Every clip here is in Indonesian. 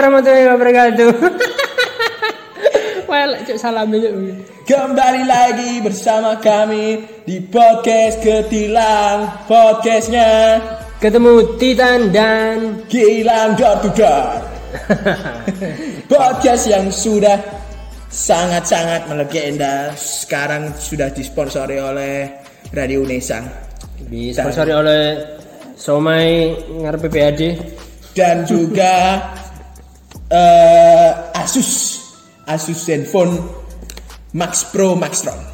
warahmatullahi wabarakatuh. Well, cuk salam dulu. Kembali lagi bersama kami di podcast Ketilang Podcastnya Ketemu Titan dan Gilang Door Podcast yang sudah sangat-sangat melegenda Sekarang sudah disponsori oleh Radio Unesa disponsori oleh Somai ngarep PPAD. Dan juga eh, Asus Asus Zenfone Max Pro Max Ron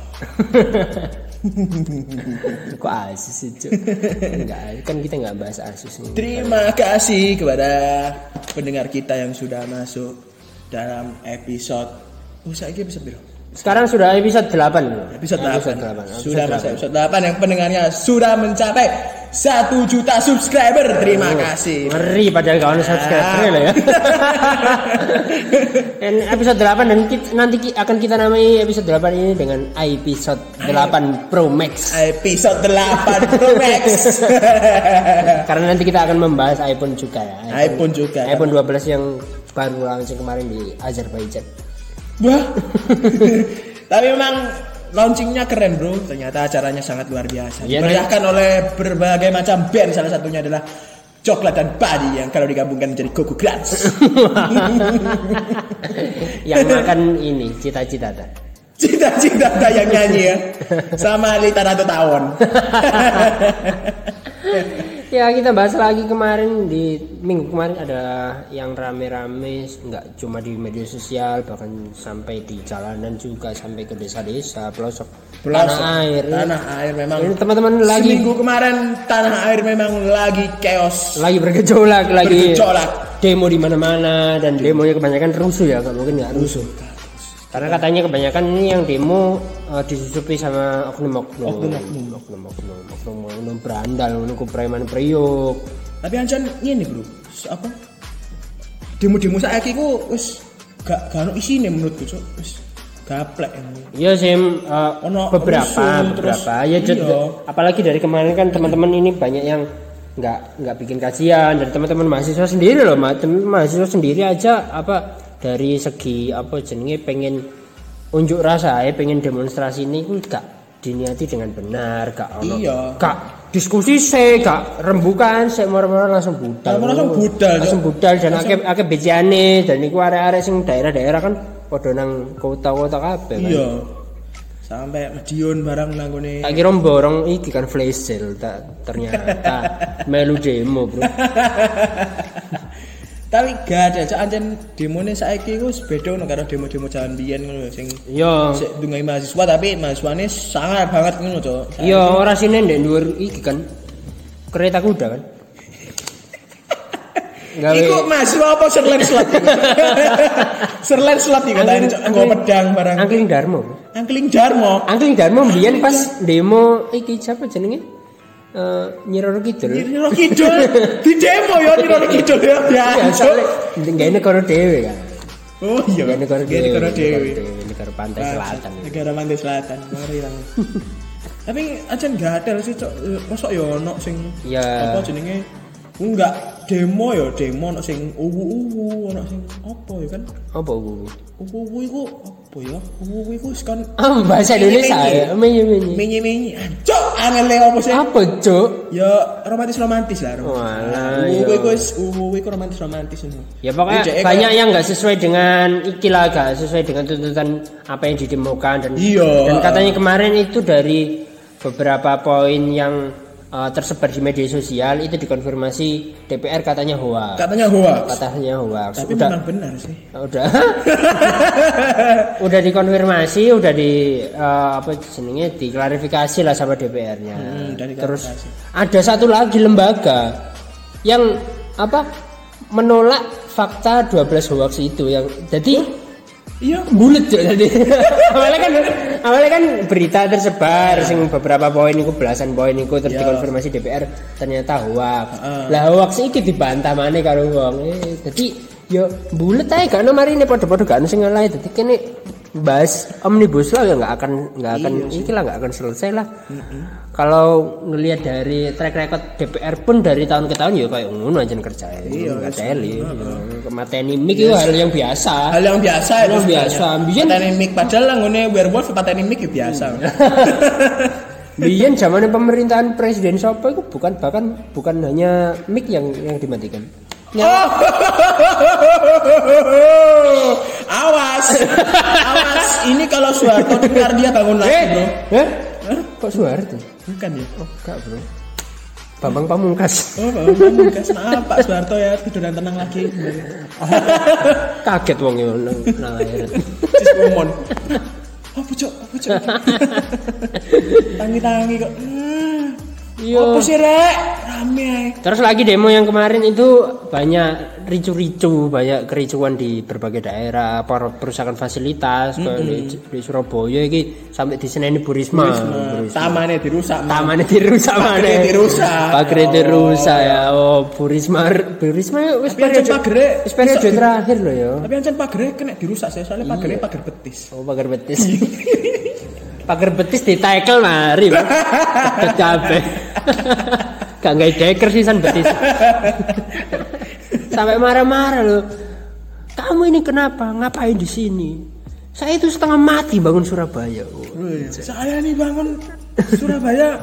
Kok Asus sih, Cuk? Enggak, kan kita enggak bahas Asus nih. Terima kasih kepada pendengar kita yang sudah masuk dalam episode Oh, saya episode berapa? Sekarang sudah episode 8. Episode 8. Episode 8. Sudah masuk episode 8 yang pendengarnya sudah mencapai 1 juta subscriber. Terima kasih. Ngeri padahal kawan subscriber lah ya. dan episode 8 dan kita, nanti akan kita namai episode 8 ini dengan episode 8 Pro Max. Episode 8 Pro Max. Karena nanti kita akan membahas iPhone juga ya. iPhone juga. iPhone 12 yang baru launching kemarin di Azerbaijan. Wah. Tapi memang launchingnya keren bro. Ternyata acaranya sangat luar biasa. Iya, Dimeriahkan oleh berbagai macam band. Salah satunya adalah Coklat dan Padi yang kalau digabungkan menjadi Goku Grants. yang makan ini cita-cita ta. Cita-cita yang nyanyi ya. Sama Lita Rato Tawon. Ya kita bahas lagi kemarin di minggu kemarin ada yang rame-rame nggak cuma di media sosial bahkan sampai di jalanan juga sampai ke desa-desa pelosok tanah air. Tanah air memang. Ini teman-teman lagi Seminggu kemarin tanah air memang lagi chaos. lagi bergejolak lagi Bergejolak. demo di mana-mana dan demonya kebanyakan rusuh ya nggak mungkin nggak rusuh karena katanya kebanyakan ini yang demo eh, disusupi sama oknum-oknum oknum-oknum oknum-oknum oknum berandal menunggu preman priuk Tapi ancen ini bro. Apa? Demo-demo saiki ku wis gak gak ono isine menurutku, Cuk. Wis gaplek. Iya sih eh, Ono beberapa rusuh, beberapa terus- ya Jod, iya. apalagi dari kemarin kan teman-teman ini banyak yang nggak nggak bikin kajian dari teman-teman mahasiswa sendiri loh ma- teman mahasiswa sendiri aja apa dari segi apa jenenge pengen unjuk rasa ya pengen demonstrasi ini ku gak diniati dengan benar gak ono Iya. gak diskusi se gak rembukan se moro-moro langsung budal Langsung budal, Cok. langsung budal dan akeh akeh bejane dan iku arek-arek sing daerah-daerah kan padha nang kota-kota kabeh kan Iya. Sampai Medion barang nanggone. Tak kira borong iki kan flash sale tak ternyata melu demo bro. Tapi gak ada ancen demone saiki ku wis beda ngono karo demo-demo jalan biyen ngono sing Yo, sik dungai mahasiswa tapi mahasiswane sangat banget ngono, Cuk. yo ora sine ndek dhuwur iki kan kereta kuda kan. Gawe Iku mahasiswa apa serlen slot? iku? serlen iki katanya Cuk. Nggo pedang barang. Angkling Darmo. Angkling Darmo. Angkling Darmo mbiyen pas demo iki siapa jenenge? Eh Nyiroro Kidul. Niro Kidul di demo ya Niro Kidul ya. Ya. Ya, soalnya nggak negara dewe kan. Oh iya Nggak kan. negara Dia dewe. negara dewi. Negara pantai selatan. Negara pantai selatan. Mari lang. Tapi aja gak ada sih cok. Mosok ya ono sing Ya. apa jenenge enggak demo ya demo ono sing uwu-uwu ono sing apa ya kan. Apa gue? Uwu-uwu iku apa ya? Uwu-uwu iku wis kan Ah, bahasa Indonesia ya. Menye-menye. menyi-menyi. Cok, angel le apa sih? Apa, Cuk? Ya romantis romantis lah. Walah, Uwu iya. iku uwu iku romantis romantis ini. Ya pokoknya Jek, banyak yang nggak sesuai dengan ikilah gak sesuai dengan tuntutan apa yang didemokan dan Iya. dan katanya kemarin itu dari beberapa poin yang uh, tersebar di media sosial itu dikonfirmasi DPR katanya hoax. katanya hoax. Katanya hoax. Tapi udah memang benar sih. udah udah dikonfirmasi, udah di uh, apa jenenge diklarifikasi lah sama DPR-nya. Hmm, Terus ada satu lagi lembaga yang apa menolak fakta 12 hoax itu yang jadi Iya. bulet Cuk, jadi awalnya kan awalnya kan berita tersebar sing beberapa poin itu belasan poin itu terus Ya. dikonfirmasi DPR ternyata hoax Heeh. lah hoax iki dibantah mana karo wong eh, jadi yo bulet ae gak ono mari ini padha-padha gak ono sing ngalah dadi kene bahas omnibus law ya nggak akan nggak akan Iya ini lah nggak akan selesai lah. Kalau ngelihat dari track record DPR pun dari tahun ke tahun ya kayak ngono aja kerja. Iya, nggak teli kematian mik itu hal yang biasa. Hal yang biasa Hal itu yang biasa. Biyen- pateni mic padahal lah ngene werewolf pateni mic ya biasa. Biyen zamannya pemerintahan presiden siapa itu bukan bahkan bukan hanya mic yang yang dimatikan awas. Awas. Ini kalau Soeharto dengar dia bangun lagi bro. eh? Kok Soeharto? Bukan ya? Oh enggak bro. Bambang Pamungkas. Oh bangun pamungkas. Maaf Pak Soeharto ya. Tidur dan tenang lagi. Kaget wong yo nang akhirat. cis momon oh pucuk oh pucuk tangi tangi kok. Hmm. Iya. apa sih rek rame. Terus lagi demo yang kemarin itu banyak ricu-ricu, banyak kericuan di berbagai daerah, per- perusahaan fasilitas, kayak di, di Surabaya ini sampai di Seneni Burisma. Burisma. tamannya dirusak. Tamannya dirusak mana? Dirusak. Pagernya dirusak ya. Oh, Burisma, Burisma ya wis Tapi ancen periode, pagernya wis periode terakhir loh ya. tapi ancen pagernya kena dirusak saya soalnya pagernya pager betis Oh, pagar betis. pagar betis ditekel mari, Bang. Cepet kabeh. Gak nggak deker sih san betis. Sampai marah-marah loh. Kamu ini kenapa? Ngapain di sini? Saya itu setengah mati bangun Surabaya. Oh, saya nih bangun Surabaya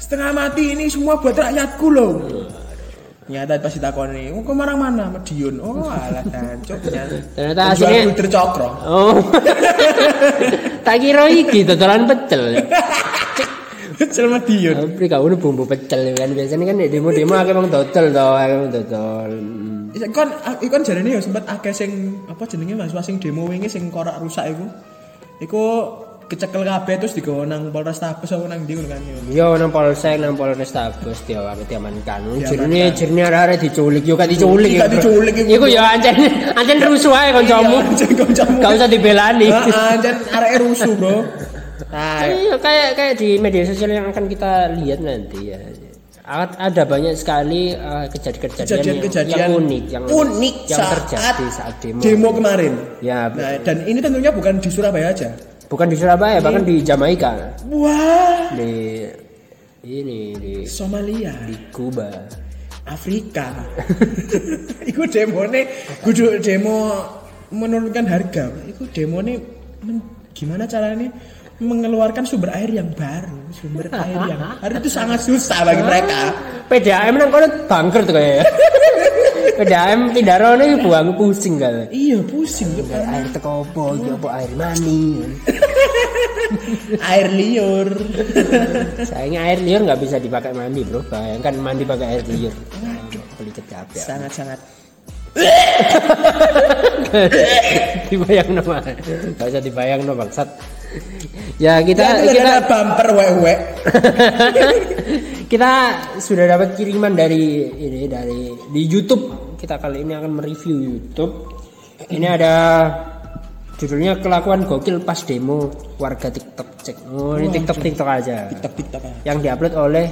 setengah mati ini semua buat rakyatku loh nyata pas ditakoni oh kok marah mana Medion oh alah jancuk Ternyata hasilnya- Buder cokro Oh. tak kira iki dodolan pecel. Cel Medion Tapi kau ini bumbu pecel kan biasanya kan demo-demo akeh wong dodol to, akeh wong dodol. Hmm. Isek kon ikon jarene ya sempat akeh sing apa jenenge Mas sing demo wingi sing korak rusak iku iku kecekel kabeh terus digawa nang Polrestabes apa nang ndi ngono kan ya. Yo nang Polsek nang Polrestabes dia wae diamankan. Jerene jerene arek-arek diculik yo gak diculik. Gak diculik, iku. Iku yo ancen ancen rusuh ae kancamu. Iya, Ancen kancamu. Gak usah dibelani. Heeh, jan arek rusuh, Bro. Nah, Iya kayak kayak di media sosial yang akan kita lihat nanti ya. Ada banyak sekali eh, kejadian-kejadian yang, kejadian-kejadian yang unik, yang unik yang saat terjadi saat demo. demo kemarin. Ya, Nah, dan ini tentunya bukan di Surabaya aja. Bukan di Surabaya, bahkan di Jamaika, Wah, di ini di Somalia, di Kuba. Afrika. Iku demone kudu demo menurunkan harga. Iku demone men- gimana caranya mengeluarkan sumber air yang baru, sumber air yang baru itu sangat susah bagi mereka. PDAM nang kono bangkrut kayaknya. PDAM pindarone buang pusing kan. Iya, pusing tuh. Air teko apa iki air mani. air liur. Sayangnya air liur nggak bisa dipakai mandi, Bro. Bayangkan mandi pakai air liur. Pelicet kabeh. Sangat-sangat dibayang no Gak usah dibayang no bangsat. Ya kita kita, kita bumper wewe. kita sudah dapat kiriman dari ini dari di YouTube. Kita kali ini akan mereview YouTube. Ini ada judulnya kelakuan gokil pas demo warga TikTok cek. Oh, ini TikTok TikTok aja. TikTok TikTok. Yang diupload oleh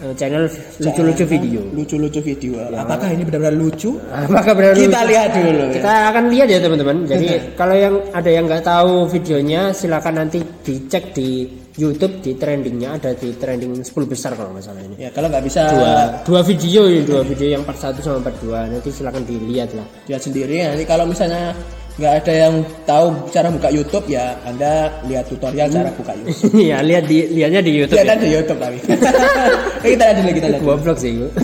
eh, channel lucu-lucu video. Lucu-lucu video. Apakah ini benar-benar lucu? Apakah benar Kita lihat dulu. ya. Kita akan lihat ya teman-teman. Jadi kalau yang ada yang nggak tahu videonya, silakan nanti dicek di YouTube di trendingnya ada di trending 10 besar kalau nggak salah ini. Ya, kalau nggak bisa Dua dua video ini dua video yang part 1 sama part 2 nanti silakan dilihat lah. lihat sendiri. Nanti kalau misalnya nggak ada yang tahu cara buka YouTube ya Anda lihat tutorial cara buka YouTube. ya lihat di lihatnya di YouTube. Lihat Ya. di YouTube tapi. Kita lihat dulu kita lihat. Goblok sih itu.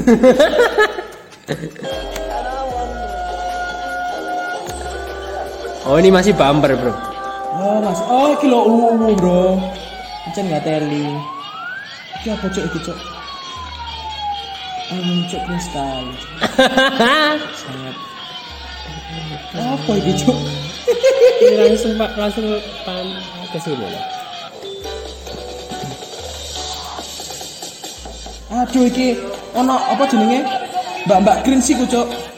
oh ini masih bumper bro. Oh, Mas. Oh, kilo ungu, Bro. Encen nggak teli. Iki apa cok iki cok? Angin cok kristal. Sangat. Apa iki cok? Ini langsung pak langsung pan ke sini lah. Aduh iki ono apa jenenge? Mbak-mbak green sih ku cok.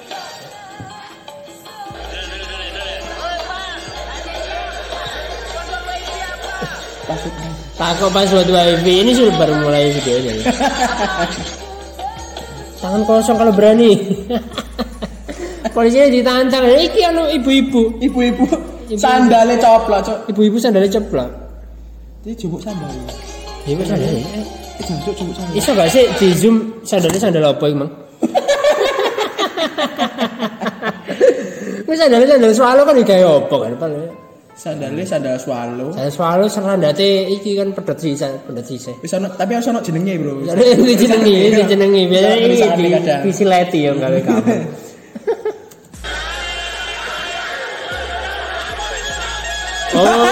Takut password wifi ini sudah baru mulai videonya. ya. Tangan kosong kalau berani. Polisinya ditantang, iki anu ibu-ibu. Ibu-ibu Sandale coplok, Cuk. ibu-ibu sandalnya ceplok. Iki jupuk sandal. Ibu sandalnya. eh, Eh, jancuk jupuk sandal. Iso gak sih di zoom sandalnya sandal apa emang? Wis sandalnya sandal swallow kan kayak apa kan paling. Sandale sandal swallow. Saya swallow serandate iki kan pedot sisa, pedot sisa. Wis ono tapi harus ono jenenge, Bro. Jadi ini jenengi, ini di kadang. visi leti ya gawe kamu. Oh,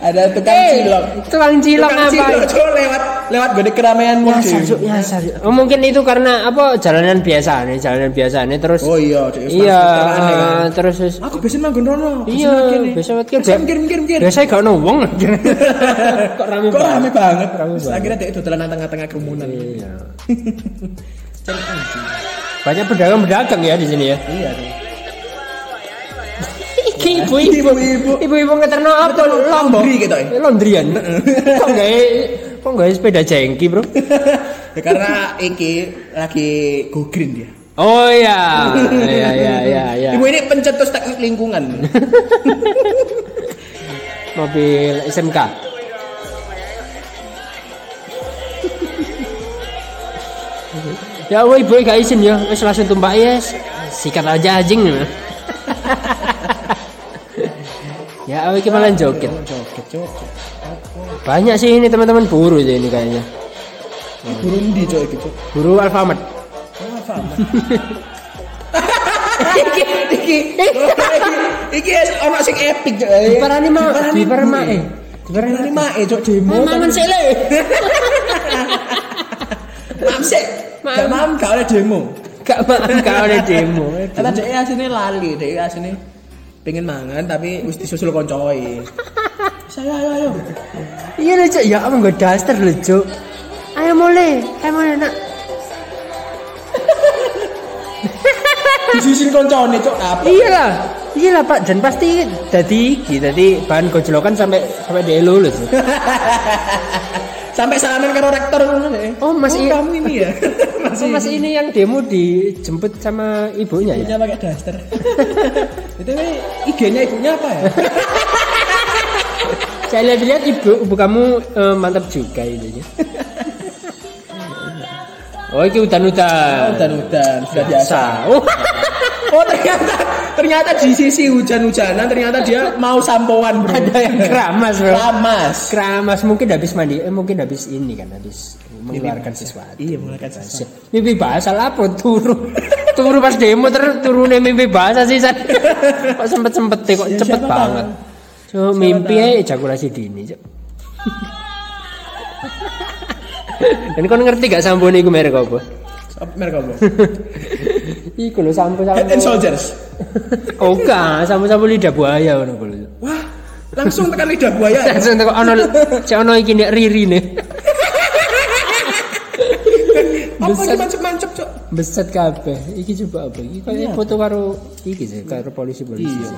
Ada tukang cilok. tukang cilok Tukang cilok, apa? Cuk, lewat lewat gede keramaian Ya. Cuk, ya. Oh, mungkin itu karena apa jalanan biasa nih, jalanan biasa nih terus. Oh iya, Cuk. iya, kan? terus terus. Aku biasa manggon rono. Iya, biasa kan. Biasa mikir mikir mikir. Biasa gak ono wong. Kok rame Kok rame banget. Rame Terus banget. Akhirnya dia dodolan nang tengah-tengah kerumunan. Iya. Banyak pedagang-pedagang ya di sini ya. Iya, Cuk. Iki ibu-ibu. Ibu-ibu. Ibu-ibu ngeterno apa? Laundry gitu, eh. Laundryan. Kok gawe kok gawe sepeda jengki, Bro? Ya, karena iki lagi go green dia. Oh iya. Iya iya iya iya. Ibu ini pencetus teknik lingkungan. Mobil SMK. Ya woi boy gak izin ya, wis langsung tumpah yes. Sikat aja anjing. ya awake malah joget. Joget, Cuk. Banyak sih ini teman-teman buru aja ini kayaknya. Burundi, Cuk, iki, Cuk. Buru Alfamart. Oh, paham. iki iki iki ono sing epic cok. Diparani mah, diparani mah eh. Diparani mah eh cok demo. Mangan sik le. Mam sik. Mam. Gak mam gak oleh demo. Gak makan gak ada demo. Kata dhek asine lali, dhek asine pengen mangan tapi wis disusul koncoe. Saya ayo ayo. Iya lho Cuk, ya kamu gak daster lho Cuk. Ayo mulai, ayo mulai nak. Disusul koncone cok apa? Iya lah, iya lah Pak, dan pasti jadi iki, jadi bahan gojlokan sampai sampai dia lulus. Sampai salaman karo rektor. Oh, Mas, i- kamu ini ya. Mas, mas ini yang demo dijemput sama ibunya ya? Ibunya pakai daster. Itu IG-nya ibunya apa ya? Saya lihat-lihat ibu, ibu kamu eh, mantap juga ini. Oh, ini udan-udan. Udan-udan sudah biasa. Oh, Oh ternyata ternyata di sisi hujan-hujanan ternyata dia mau sampoan bro. ada yang keramas bro. Keramas. Keramas. Mungkin habis mandi, eh, mungkin habis ini kan, habis mengeluarkan sesuatu. Iya mengeluarkan sesuatu. Mimpi bahasa lah apa? Turu. Turu pas demo ter turunnya mimpi bahasa sih kok sempet sempet kok Ya, cepet banget. So mimpi ya ejakulasi dini dan kau ngerti gak sampo nih gue merek apa Apa merek apa? Iku lho sampo Head and sampo. Soldiers. Oh enggak, sampo sampo lidah buaya ngono kuwi. Wah, langsung tekan lidah buaya. ya? Langsung teko ono cek ono iki nek nih. Apa Besar. iki mancep-mancep, Cok? Beset kabeh. Iki coba apa? Iki kayak Iya. foto karo iki sih, karo polisi-polisi. Iya.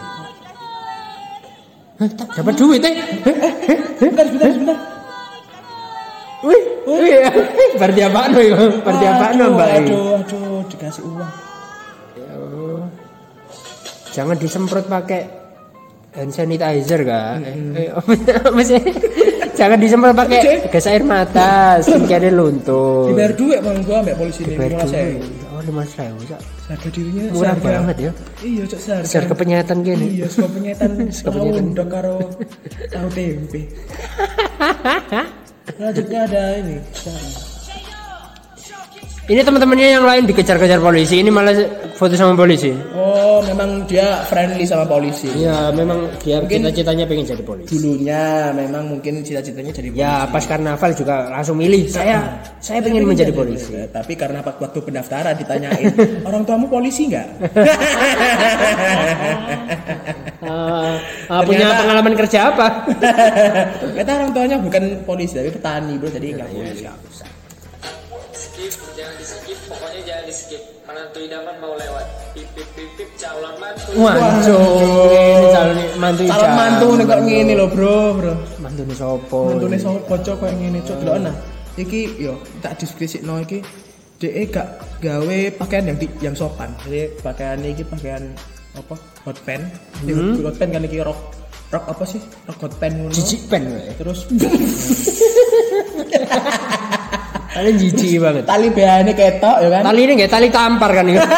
Hah, dapat duit eh. Bentar, bentar, bentar. Wih, wih. Berarti apa no ya? Berarti apa no Mbak? Aduh, aduh, dikasih uang. Jangan disemprot pakai hand sanitizer kak. Eh, apa sih? Jangan disemprot pakai gas air mata, skincare luntur. Dibayar duit bang gua ambek polisi ini. Saya. duit. Oh, lima ribu, Cak. Harga dirinya Murah seharga- banget ya. Iya, Cok, seharga. Share kepenyetan gini. Iya, sego penyetan tahu penyetan. ndok karo tahu tempe. Lanjutnya ada ini. Ini teman-temannya yang lain dikejar-kejar polisi. Ini malah foto sama polisi. Oh, memang dia friendly sama polisi. Iya, memang dia Mungkin- cita-citanya pengen jadi polisi. Dulunya memang mungkin cita-citanya jadi polisi. Ya, pas karnaval juga langsung milih. Saya saya pengen menjadi polisi. Ya, tapi karena waktu pendaftaran ditanyain, orang tuamu polisi nggak? Ah, punya Ternyata- pengalaman kerja apa? Kata orang tuanya bukan polisi tapi petani bro, jadi nggak Iya, polisi. skip jangan di skip pokoknya jangan di skip menantu idaman mau lewat pipip pipip calon mantu Waduh, ini calon mantu Calon mantu nih kok ngene lho bro, bro. Mantu nih sopo? Mantune sapa cok kok ngene cok delok nah. Iki yo tak diskusikno iki DE gak gawe pakaian yang di- yang sopan. Jadi pakaian iki pakaian apa hot pen hmm. hot pen kan iki rock rock apa sih rock hot pen ngono Jijik pen terus Kalian jijik banget. tali behane ketok ya kan Tali ini nggak tali tampar kan ini.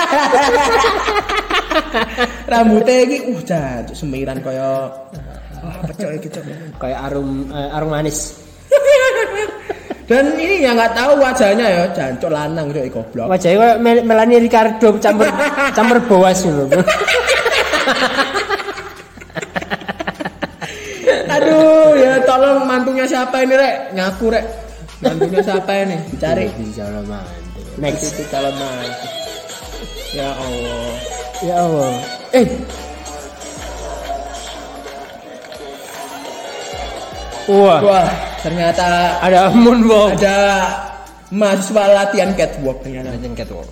rambutnya iki uh jancuk semiran kaya wah pecok iki cok Kayak arum eh, arum manis. Dan ini yang nggak tahu wajahnya ya jancuk lanang cok goblok Wajahnya kayak Mel- Melanie Ricardo campur campur boas gitu. aduh ya tolong mantunya siapa ini rek ngaku rek mantunya siapa ini cari jalan mantu. Next. itu calon mantu ya allah Ya Allah. Eh. Wah, wah ternyata ada moonwalk. ada mahasiswa latihan catwalk ternyata Ada catwalk.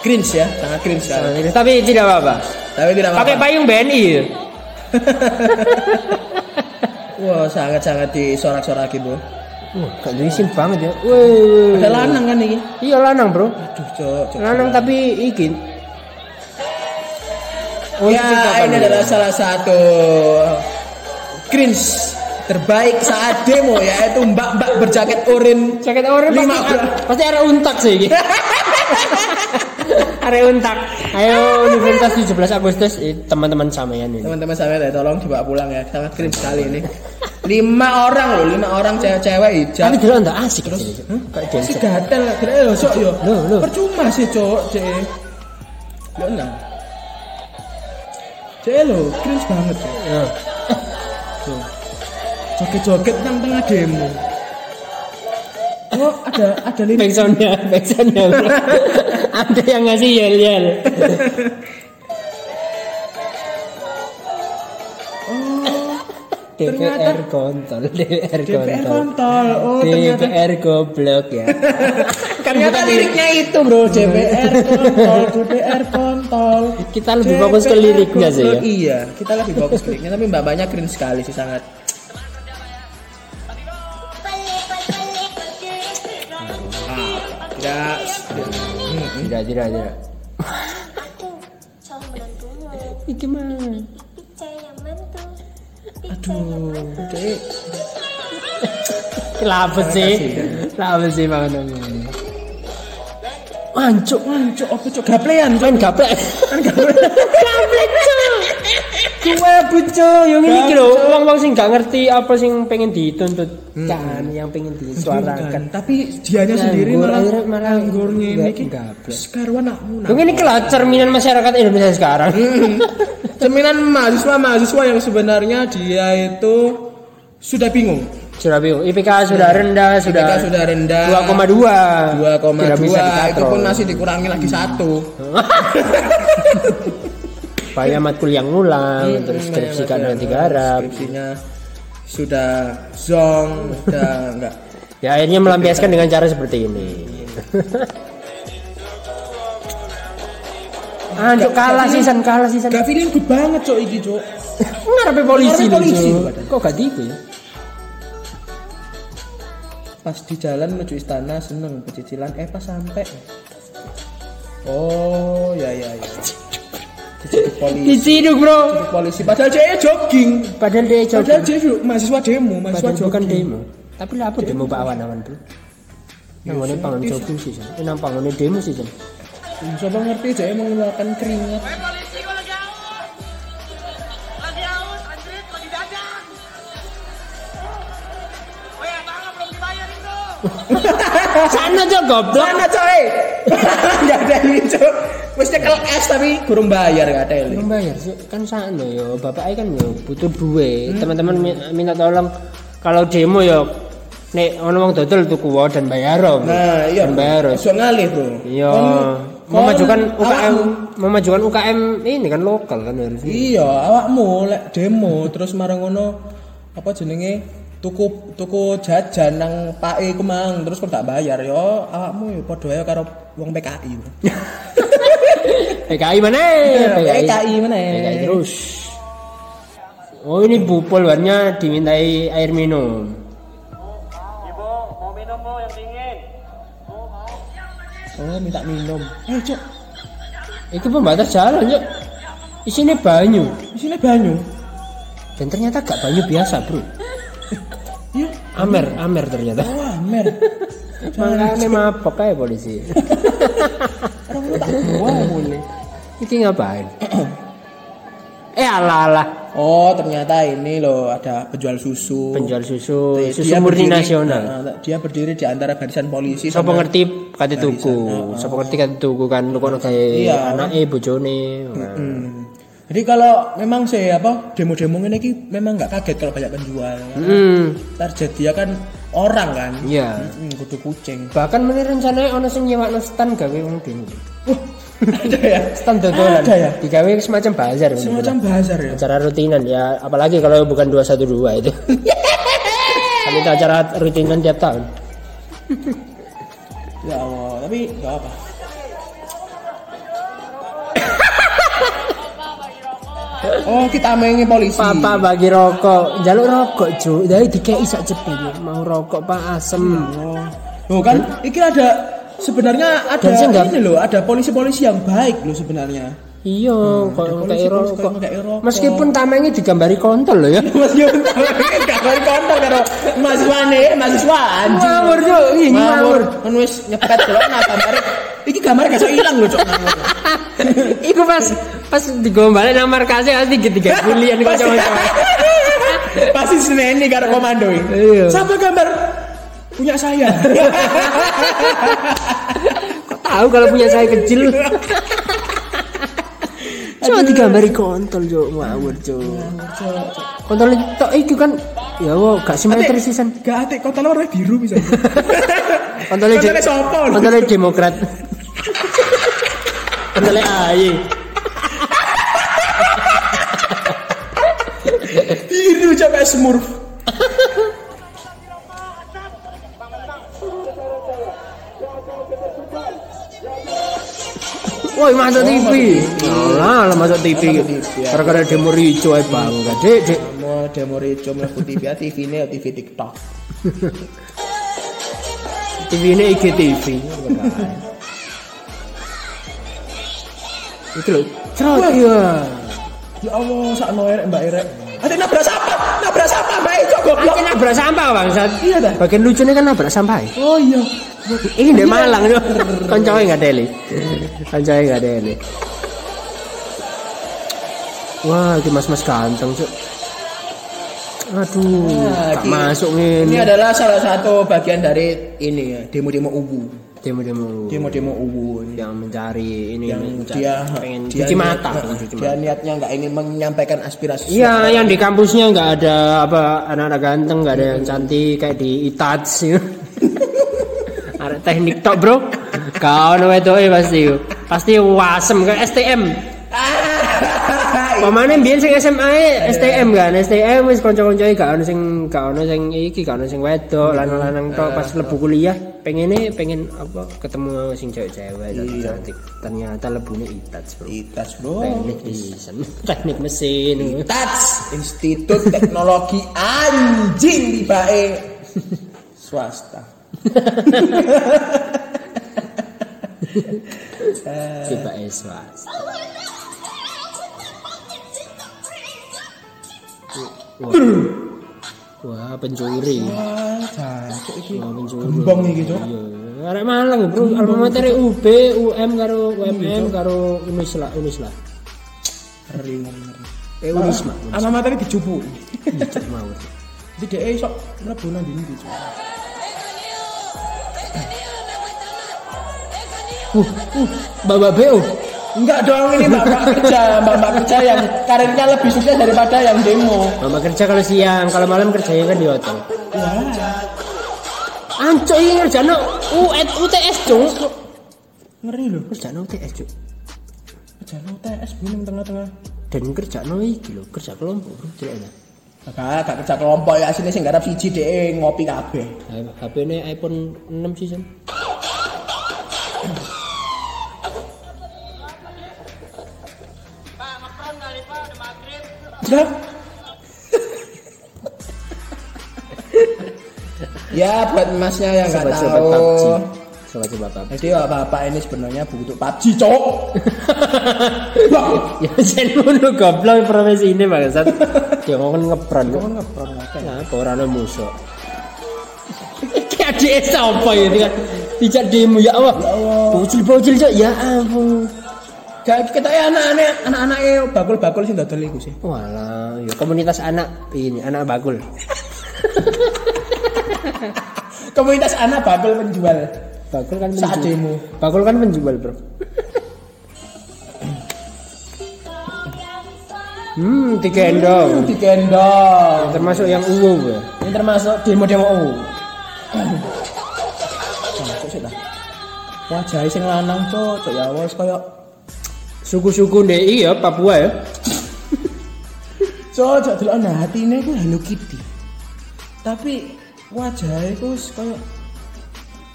cringe ya sangat cringe sekali Tapi tidak apa-apa. tapi tidak Pakai apa-apa payung BNI. ya? wah sangat sangat disorak-soraki bro Wah, gak diisin banget ya. Wih. ada lanang kan ini Iya lanang, Bro. aduh cok cok Lanang tapi iki. Oh, ya ini adalah salah satu cringe terbaik saat demo yaitu mbak-mbak berjaket oranye Jaket oranye Lima pasti, pasti ada untak sih ini. ada untak. Ayo Universitas 17 Agustus. Eh, teman-teman sampean ini. teman-teman saya ya tolong dibawa pulang ya. Sangat cringe sekali ini. Lima orang loh lima orang cewek-cewek hijab. Tapi dulu enggak asik terus. Kayak si dancer. gatel kira lo sok yo. Percuma sih cowok cek lo enam cek lo cringe banget cek Ya. Joget-joget nang tengah demo oh ada ada lirik Backsoundnya, backsoundnya. ada yang ngasih yel yel. DPR ternyata- kontol, DPR DPR kontol. oh ternyata DPR goblok ya. ternyata liriknya itu bro DPR kontol DPR kontol Kita lebih fokus ke liriknya sih ya. iya kita lebih fokus ke liriknya tapi mbak banyak cringe sekali sih sangat tidak Hmm, Tidak, tidak, tidak. Aku calon menantumu. Iki mah. Pica yang mantu. aduh Kenapa sih? Kenapa sih banget ini? Ancuk, Wancuk, apa cok gaplean gaplek. kan Gaplek cuk. Gue bucu, yang ini kira uang-uang sing gak ngerti apa sing pengen dituntut. Kan, yang pengen disuarakan. tapi dianya Nganggur, sendiri malah malah nganggur ini gaplek. sekarang anakmu Yang ini kelah cerminan masyarakat Indonesia sekarang. cerminan mahasiswa mahasiswa yang sebenarnya dia itu sudah bingung. Sudah bingung. IPK sudah rendah, sudah IPK sudah rendah. 2,2. Tidak bisa 2,2 itu pun masih dikurangi lagi satu Banyak matkul yang ngulang, Hmm, terus skripsi banyak kadang banget. digarap. skripsinya sudah zong udah enggak Ya akhirnya melampiaskan dengan cara seperti ini. Anjuk kalah season kalah season. gak feeling good banget cok iki cok Ngarepe polisi Ngarepe polisi. Kok gak tipu ya? pas di jalan menuju istana seneng pecicilan eh pas sampai oh ya ya ya Diciduk polisi Diciduk, Bro. Diciduk polisi padahal dia jogging Padahal dia padahal coba. dia mahasiswa demo mahasiswa Padahal bukan jogging demo. Tapi lah apa demo Pak Awan-awan, Bro? Nang ngene pangan jogging sih, Jan. Eh nang pangane demo sih, coba ngerti dia mengeluarkan keringat Sana aja goblok. mana coy nggak ada ini cok mesti kel es tapi kurang bayar gak ada ini bayar sih. Kan sana yo, bapak kan yo butuh duit. Teman-teman mi- minta tolong kalau demo yo nek ono wong dodol tuku wae dan bayar. Bro. nah iya Dan bayar. Ojo ngalih bro Iya. Memajukan UKM, awakmu. memajukan UKM ini kan lokal kan harusnya. iya awakmu lek demo terus marang ngono apa jenenge tuku tuku jajan nang pake kemang terus kok tak bayar yo awakmu yo padha ae karo wong PKI. PKI mana? PKI mana? PKI terus. Oh ini bupol warnya dimintai air minum. ibu mau minum bu yang dingin oh minta minum eh cok Itu pembatas jalan yuk. Isinya banyu. Isinya banyu. Dan ternyata gak banyu biasa, Bro. Iya. Amer, amer ternyata. Wah, mer. Makanya mabok kayak polisi. Wah, boleh. Iki ngapain? eh alah alah. Oh, ternyata ini loh ada penjual susu. Penjual susu, Dia susu murni berdiri- nasional. Nah, dia berdiri di antara barisan polisi. Sopo sama- ngerti kate tuku. Sopo ngerti kate tuku kan lu kono Iya. anake bojone. Hmm. Jadi kalau memang saya apa demo-demo ini ki memang nggak kaget kalau banyak penjual. Hmm. Target dia kan orang kan. Iya. Hmm, kudu kucing. Bahkan meneh rencananya ono sing nyewakno stand gawe wong demo. ada ya. Stand dodolan. Ada ya? Digawe semacam bazar. Semacam bazar ya. acara rutinan ya apalagi kalau bukan 212 itu. kan itu acara rutinan tiap tahun. Ya Allah, tapi nggak apa. Oh, kita mengi polisi. Papa bagi rokok, jaluk rokok cu, dari dikei sak cepet mau rokok pak asem. Oh. Loh kan, iki ada sebenarnya ada ini loh, ada polisi-polisi yang baik loh sebenarnya. Iya, kok ada kayak rokok. Meskipun tamengnya digambari kontol loh ya. Mas yo kabar kontol karo mahasiswane, mahasiswa anjing. Ngawur, Cuk. Ih, ngawur. Kan wis nyepet delok nah gambar. Iki gambar gak iso ilang lho, Cok. Iku pas pas digombali nang markasnya pasti tiga bulian kok cowok Pasti seneni karo komando. Iya. Siapa gambar? Punya saya. Tahu kalau punya saya kecil. Coba digambari kontol jo ngawur jo. Kontol tok iki kan ya wo gak simetris sisan. Gak atik kontol warna biru bisa. Kontolnya Kontolnya sopo? Kontolnya Demokrat. Kontolnya AY. Smurf. Woi masuk TV. Alah, lah masuk TV. Ya. Gara-gara demo rico ae bangga. Dek, dek. Mau demo reco mlebu TV ya TV ini TV TikTok. TV ini IGTV. Iki lho, cerot ya. Ya Allah, sakno erek Mbak Erek. Ate nabrak sampah, nabrak sampah Mbak Ijo goblok. Iki nabrak sampah bangsat. Iya dah. Bagian lucunya kan nabrak sampah. Oh iya. Ini di Malang yo. Koncoe enggak deli. Koncoe enggak deli. Wah, iki mas-mas ganteng, Cuk. Aduh, tak ini- masuk Ini ini. adalah salah satu bagian dari ini ya, demo-demo UU. Demo-demo Demo-demo ini. yang mencari ini yang mencari- dia pengen dia cuci mata, cuci dia mata. niatnya nggak ingin menyampaikan aspirasi Iya, yang di kampusnya nggak ada apa anak-anak ganteng, nggak ada yang cantik kayak di Itats ya. ada teknik tok bro. Kau nama itu pasti. Pasti wasem kayak STM. Pemane biyen sing SMA e STM kan, STM wis kanca-kancane gak ono sing gak ono sing iki, gak ono sing wedok, lanang-lanang tok pas lebu kuliah pengene pengen apa ketemu sing cewek-cewek cantik cantik. Ternyata lebune Itats bro. Itas bro Teknik desain, teknik mesin. Itas Institut Teknologi Anjing di Bae swasta Tiba eswas. Wah, pencuri. wah iki Wah, pencuri. gembong iki cok Iya. Arek Malang, Bro. Alma mater UB, UM karo UMM karo Unisla, Unisla. ngeri ngeri ngeri Eh Unisma. alma mater dicupu Cuk mau. jadi dia sok mlebu nang ndi iki cok Uh, uh, Bapak BO. Enggak dong ini mbak-mbak kerja mbak-mbak kerja yang karirnya lebih sukses daripada yang demo Mama kerja kalau siang, kalau malam kerjanya kan di hotel. wah Ancok ini ngerjano UT UTS, Cuk. ngeri loh Kerjano UTS, Cuk. kerja UTS bingung tengah-tengah Dan kerjano iki lho, kerja kelompok, Bro. Jelek ya. Gak, gak kerja kelompok ya sini sing garap siji dhek ngopi kabeh. HP ini iPhone 6 season. Pak, maghrib. Ya. ya buat emasnya yang nggak tahu PUBG. suka coba apa Jadi bapak ini sebenarnya butuh PUBG, cok. Ya jen ngono goblok profesi ini bangsat dia ngomong ngepron kok ngepron ngakak. nah ora musuh kayak dia apa ya kan tidak demo ya Allah bocil bocil cok ya ampun Gak kita ya anak-anak anak-anaknya bakul-bakul sih dodol iku sih. walah ya komunitas anak ini anak bakul Komunitas anak bakul penjual bakul kan saat penjual demo. bakul kan penjual bro hmm tiga endong Digendong. termasuk yang ungu ya Ini termasuk demo-demo U. Cok sih lah. Wajah sing lanang cok, cok ya wis koyo suku-suku DI ya Papua ya cok cok delok nah hatine ku Hello Kitty. Tapi wajahnya ku wis koyo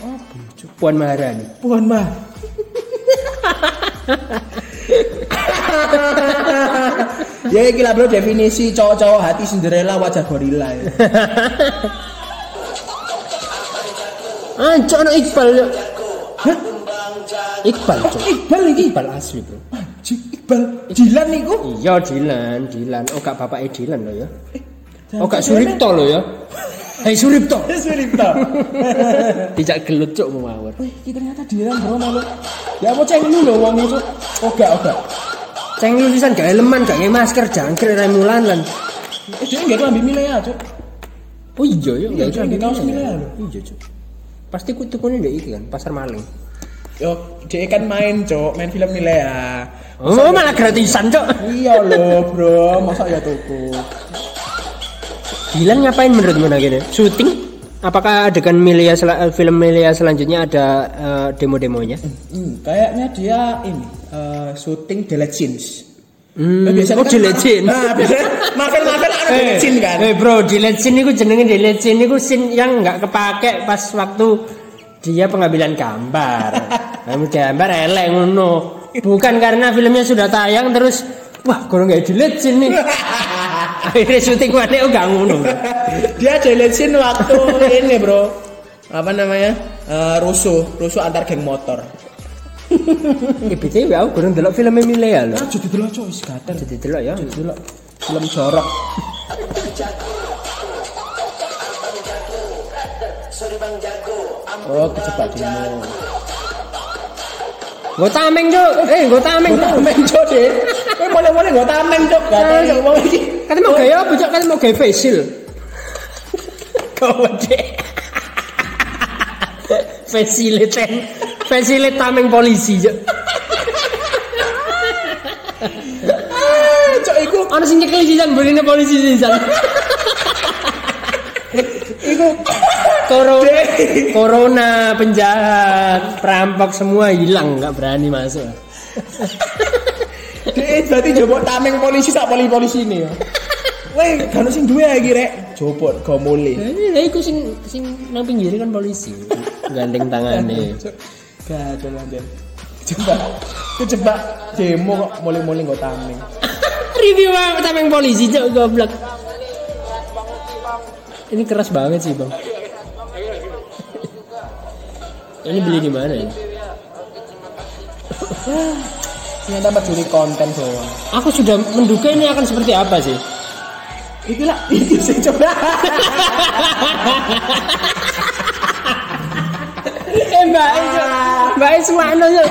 apa ya? Puan Maharani Puan mah. ya iki lah bro definisi cowok-cowok hati Cinderella wajah gorila ya. ah cok anak Iqbal ya Hah? Iqbal cok Iqbal iki. Iqbal asli bro Anjing, Iqbal Dilan niku. iya Dilan Dilan oh gak bapak Dilan ya oh gak Suripto lo ya Hei Suripto Wis Suripto. tidak gelut cok mau mawar Wih, iki ternyata Dilan bro malu. Ya apa ceng lu lho wong itu. Oga oga. ceng lu sisan gak eleman gak nge masker jangkrik remulan lan Eh dia enggak kelambi Milea, Cuk. oh iya ya Iya, kaos Milea lho. iya cok pasti ku tukunya ndek iki kan pasar maling Yo, dia kan main, Cuk, main film Milea. oh malah gratisan cok Iya lho, Bro, masa ya tuku. Dilan ngapain menurutmu nah gini? Syuting? Apakah adegan Melia sel- eh, film Melia selanjutnya ada eh, demo-demonya? Hmm, kayaknya dia ini eh, syuting The Legends. Hmm, Nah, biasanya oh kan di Legend. Nah, biasanya makan-makan ada The Legend kan. Eh bro, di Legend itu jenenge di Legend itu scene yang nggak kepake pas waktu dia pengambilan gambar. Kamu gambar elek ngono. Bukan karena filmnya sudah tayang terus wah kalau nggak Legend nih. Akhirnya syuting mana oh gak ngono. dia Legend waktu ini, Bro. Apa namanya? Eh, rusuh, rusuh antar geng motor. Eh BTW aku kurang delok film Emilia loh. Jadi dulu coy, gatel. Jadi delok ya. Dulu film jorok. Oh, kejebak demo. Gue tameng cok, eh gue tameng cok. tameng cok deh. Eh boleh-boleh gue tameng cok. Gak ngomong iki. Kata mau gaya apa cok? Kata mau gaya facial. Kau deh. Facilitan, facilitan tameng polisi cok. Ah, cok iku Ana sing nyekel sisan burine polisi sisan. iku Corona, corona, penjahat, perampok semua hilang, nggak berani masuk. Dek berarti jobok tameng polisi sak poli polisi ini ya. Weh, kan sing duwe lagi rek. Jobok go mule. Ini lah iku sing sing nang pinggir kan polisi, gandeng tangannya. Gak ada lanjut. Coba, kejebak demo kok mule-mule nggak tameng. Review tameng polisi cok goblok. Ini keras banget sih bang. Ini beli di mana ya? Ternyata mencuri konten doang. Aku sudah menduga ini akan seperti apa sih? Itulah, itu sih coba. Eh mbak, mbak es mana ya?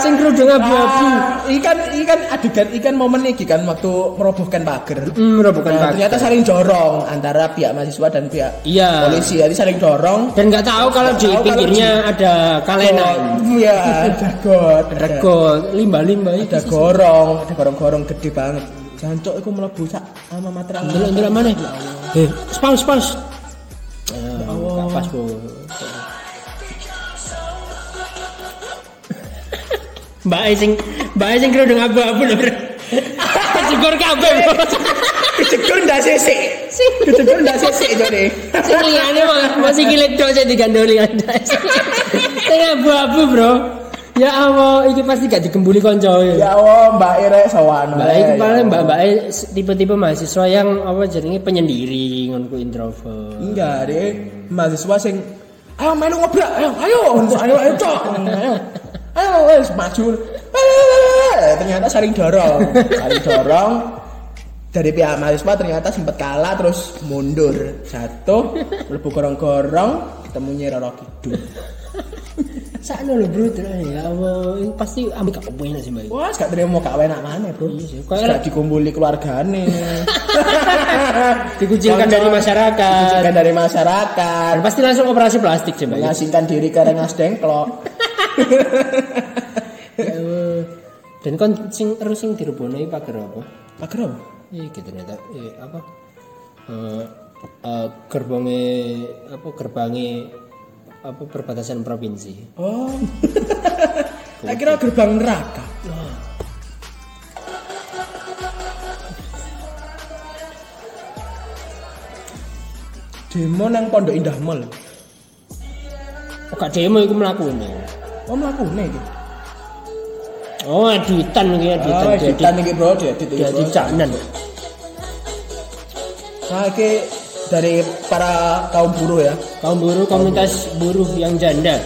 Sing kerudung abu-abu. ikan ikan adegan ikan momen iki kan waktu merobohkan pagar. Hmm, bukan Nah, pak. ternyata saling dorong antara pihak mahasiswa dan pihak Iya. polisi. Jadi saling dorong. Dan nggak tahu kalau di pinggirnya ada kalenan, Iya, ada got, ada, rego, limbah-limbah itu. ada gorong, ada gorong-gorong gede banget. Jancok itu melebu sak sama materai. Delok delok mana? Eh, spaus spaus. Oh, pas bu. Mbak E sing Mbak E sing kerudung abu-abu lho, Bro. Jegur kabeh. Kejegur ndak sesek. Kejegur ndak sesek jane. Sing liyane malah masih gilet tok sing digandoli Anda. Sing abu-abu, Bro. Ya Allah, iki pasti gak digembuli konco Ya Allah, Mbak Ire sawan. Mbak E paling Mbak Mbak E tipe-tipe mahasiswa yang apa jenenge penyendiri ngono ku introvert. Enggak, deh. Mahasiswa sing ayo melu ngobrak ayo ayo ayo ayo cok ayo ayo wes maju. Eh, ternyata saling dorong. Saling dorong. Dari pihak mahasiswa ternyata sempat kalah terus mundur. Jatuh lebu gorong-gorong ketemunya Roro Kidul. Sakno lho bro, terus ya Allah, ini pasti ambil gak enak sih mbak. wah gak terima gak enak mana bro? Iya dikumpuli keluargane. Dikucilkan dari masyarakat. Dikucilkan dari masyarakat. Dan pasti langsung operasi plastik sih mbak. mengasingkan diri ke rengas dengklok. Dan kon sing terus sing dirubone pager apa? pager apa? Gitu ternyata eh, apa? Eh gerbangnya apa gerbangnya apa perbatasan provinsi. oh kira gerbang neraka demo nang pondok indah mall gak demo iku mlakune. Oh melakukan iki Oh, editan iki editan. oh editan iki bro diedit iki bro Diedit caknan. nah iki dari para kaum buruh ya Kaum buruh komunitas buruh yang janda.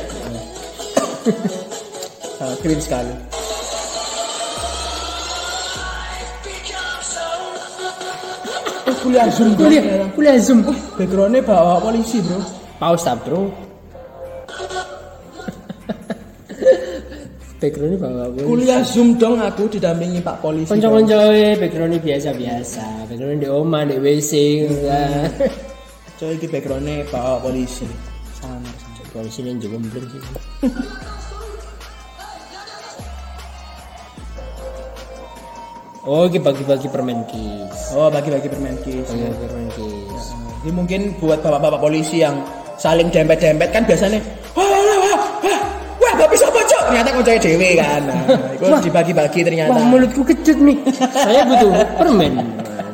sangat keren sekali kuliah zoom. Kuliah, kuliah Zoom. backgroundnya bawa polisi bro Paus tak, Bro? Backgroundnya bawa apa? kuliah zoom dong aku didampingi pak polisi Konco-konco backgroundnya biasa-biasa. Backgroundnya di oma, di WC. enggak. coy iki backgroundnya bawa polisi sangat Polisi ini juga belum sih. Oh, ini bagi-bagi permen kis. oh bagi-bagi permen kis Bagi-bagi permen kis. ini mungkin buat bapak-bapak polisi yang saling dempet-dempet kan biasanya wah wah wah wah wah bapak siapa cok ternyata koncoy dewe kan nah, itu dibagi-bagi ternyata Wah, mulutku kejut nih. Saya butuh permen.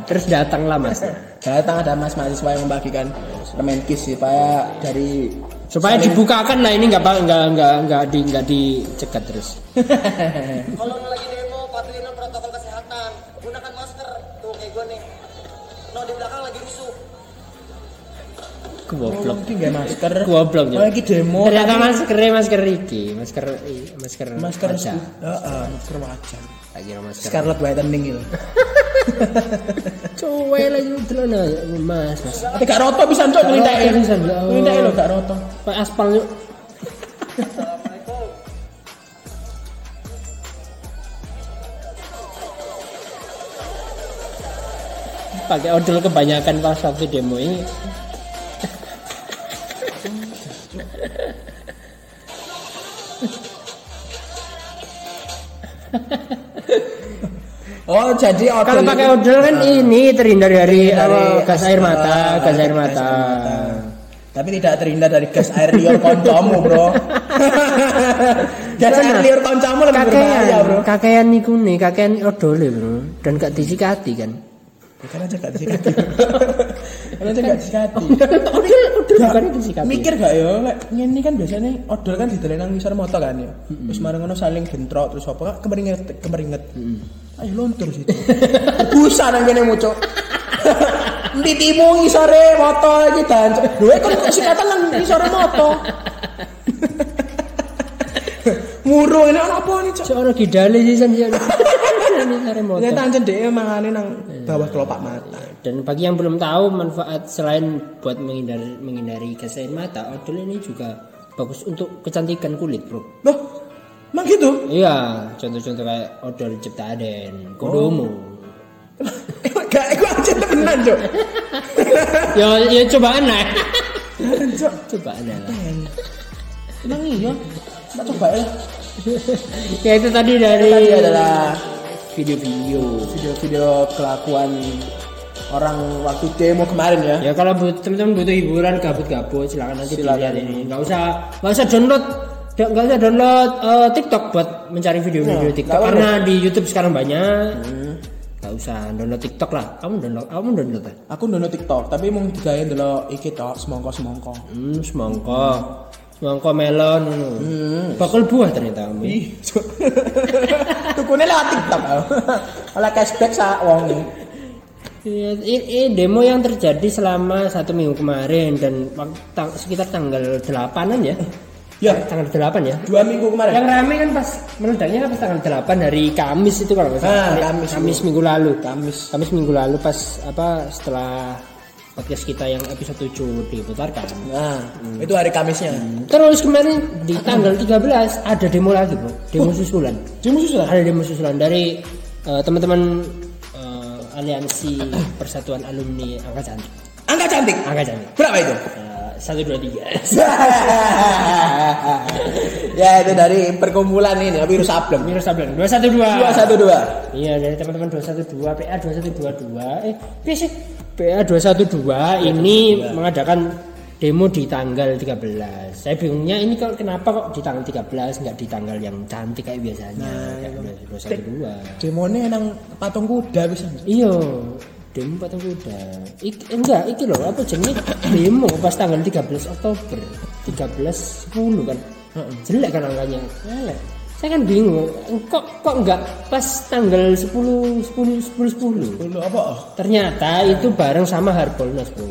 Terus datanglah mas. datang ada mas mahasiswa yang membagikan permen kis supaya dari Supaya saling- dibukakan lah ini nggak nggak nggak nggak di nggak dicegat terus. Kalau lagi demo, patuhin protokol kesehatan. Gunakan masker. Tuh kayak gue nih. No di belakang lagi rusuh. Goblok. Iki nggak masker. Goblok, Oh, iki demo. Ternyata maskernya masker iki, masker masker masker wajah. Heeh, masker wajah. Kira masker. Scarlet whitening itu. Cuwe lagi delon mas mas. Tapi gak roto bisa cok ya Allah. Ngelintek lho gak roto. Pak aspal yuk. Pakai odol kebanyakan pas waktu demo ini. Oh, jadi odol Kalau pakai odol kan ini terhindar dari Dari gas air mata, gas air mata. Tapi tidak terhindar dari gas air liur koncomu, Bro. gas air liur koncomu lebih berbahaya, Bro. Kakean, niku nih, kakean odole bro, dan gak disikati kan. Kan aja gak disikati. Kan aja gak disikati. odol, odol bukan disikati. Mikir gak ya, lek ngene kan biasanya odol kan didelen nang ngisor motor kan ya. Terus marang ngono saling bentrok terus apa kemeringet kemeringet. Ayo lontur situ. Busa nang kene mucuk. Titimu ngisore motor iki dan kan kok sikatan nang ngisore motor. Muru ini ana apa nih, Cok? Seorang gidale sih san san. Ini anjen dhek mangane nang bawah kelopak mata. Dan bagi yang belum tahu manfaat selain buat menghindari menghindari gas air mata, odol ini juga bagus untuk kecantikan kulit bro. Loh, emang gitu? Iya, contoh-contoh kayak odol Cipta Aden, Kodomo. Gak, aku aja temenan, Cok. ya, ya cobaan lah. Cok, cobaan lah. emang iya. Kita coba ya. ya itu tadi dari Tadi adalah video-video. video-video kelakuan orang waktu demo kemarin ya. Ya kalau but, teman-teman butuh hiburan gabut-gabut silakan nanti Silakan. dilihat ini. Nggak usah nggak usah download nggak usah download eh, TikTok buat mencari video-video Oh, TikTok karena di YouTube sekarang banyak. Nggak usah download TikTok lah. Kamu download kamu download ya? Aku download TikTok, tapi mau digawe ndelok iki tok semongko-semongko. Hmm, semangka. Semangka melon ngono. Hmm. Bakal buah ternyata kamu. Tukune lewat TikTok. Oleh cashback sak wong. Iya, i- i- demo yang terjadi selama satu minggu kemarin dan tang- sekitar tanggal 8-an ya. Ya. Tanggal 8 ya. Dua minggu kemarin. Yang rame kan pas meledaknya kan pas tanggal 8 hari Kamis itu kalau nggak salah. Ah, Kamis. Kamis minggu lalu. Kamis. Kamis minggu lalu pas apa setelah podcast kita yang episode 7 diputarkan. Nah, itu hari Kamisnya. Terus kemarin di tanggal 13 ada demo lagi, Bro. Demo susulan. Demo susulan? Ada demo susulan dari eh, teman-teman eh, Aliansi Persatuan Alumni Angka Cantik. Angka cantik. Angka Cantik. Berapa itu? Eh, Satu dua tiga. ya itu dari perkumpulan ini virus sableng. Minus sableng. Dua satu dua. Dua satu dua. Iya dari teman-teman 212 PA 2122 eh apa sih PA 212 ini mengadakan demo di tanggal 13. Saya bingungnya ini kalau kenapa kok di tanggal 13 nggak di tanggal yang cantik kayak biasanya kayak 212. Demone nang patung kuda bisa. Iya, demo patung kuda. Ik, enggak, iki loh apa jenenge demo pas tanggal 13 Oktober. 13 10 kan. Jelek kan angkanya. Jelek. Saya kan bingung, kok kok enggak pas tanggal 10 10 10 10. Dulu apa? Ternyata itu bareng sama Harbolnas, Bro.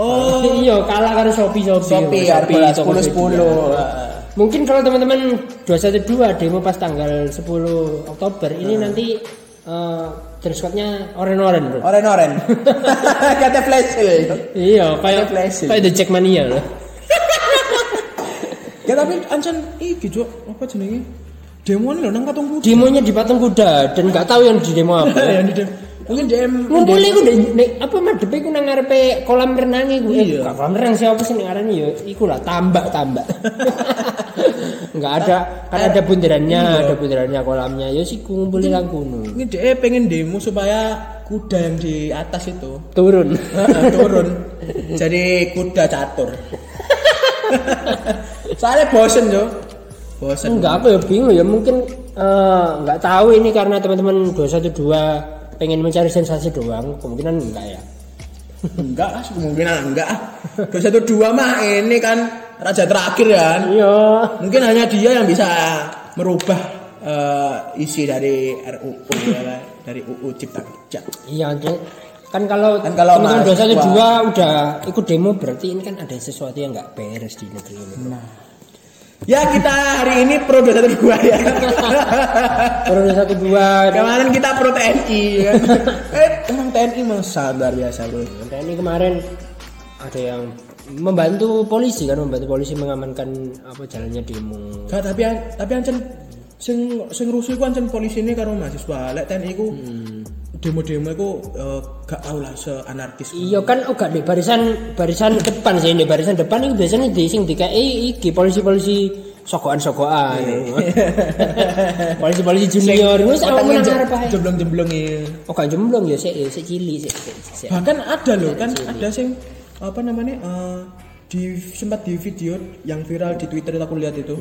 Oh. iya, kalah karo Shopee Shopee. Shopee, Harbolnas, Tokopedia. 10-10. Mungkin kalau teman-teman 212 demo pas tanggal 10 Oktober ini nanti eh dress code-nya oren-oren, Bro. Oren-oren. Kata flash ya. Iya, kayak kayak The Jackmania loh. Ya tapi ancen iki Cuk, apa jenenge? Demo ini lho nang patung kuda. Demonya di patung kuda dan nggak tahu yang di demo apa. Ya di demo. Mungkin DM Ngumpulnya ndek- apa madhepe iku nang ngarepe kolam renang iku. Eh, Iya. bukan kolam renang siapa sih ngarani ya iku lah tambak-tambak. Enggak ada kan ada bundarannya, ada bundarannya kolamnya. Ya sih ngumpulin nang kono. Ini dia pengen demo supaya kuda yang di atas itu Turun. Turun jadi kuda catur. Soalnya bosen yo. Bosen. Enggak apa ya bingung ya mungkin nggak tahu ini karena teman-teman 212 pengen mencari sensasi doang kemungkinan enggak ya Enggak, ah, kemungkinan enggak. ah. Dua satu dua mah ini kan raja terakhir kan. iya Mungkin hanya dia yang bisa merubah eh, isi dari RUU ya dari UU Cipta Kerja. iya kan kalau Kan kalau teman-teman mahasiswa- 212 udah ikut demo berarti ini kan ada sesuatu yang nggak beres di negeri ini Ya kita hari ini pro 212 ya. Pro 212 Kemarin kita pro TNI kan. eh, emang TNI masa luar biasa bro. Ini kemarin ada yang membantu polisi kan membantu polisi mengamankan apa jalannya demo Gak, tapi tapi ancen sing sing rusuh iku ancen polisi ini karo mahasiswa. Lek TNI ku demo-demo iku eh, gak tau lah seanarkis. Iya kan oh gak di barisan barisan depan sih di barisan depan itu biasanya di sing dikai iki polisi-polisi sogokan-sogokan. Polisi-polisi junior awak Otaknya menang ae. jemblong-jemblong ya. Oh gak jemblong ya cilik sik sik- sik. Bahkan ada loh kan ada sing apa namanya eh, di sempat di video yang viral di Twitter aku lihat itu.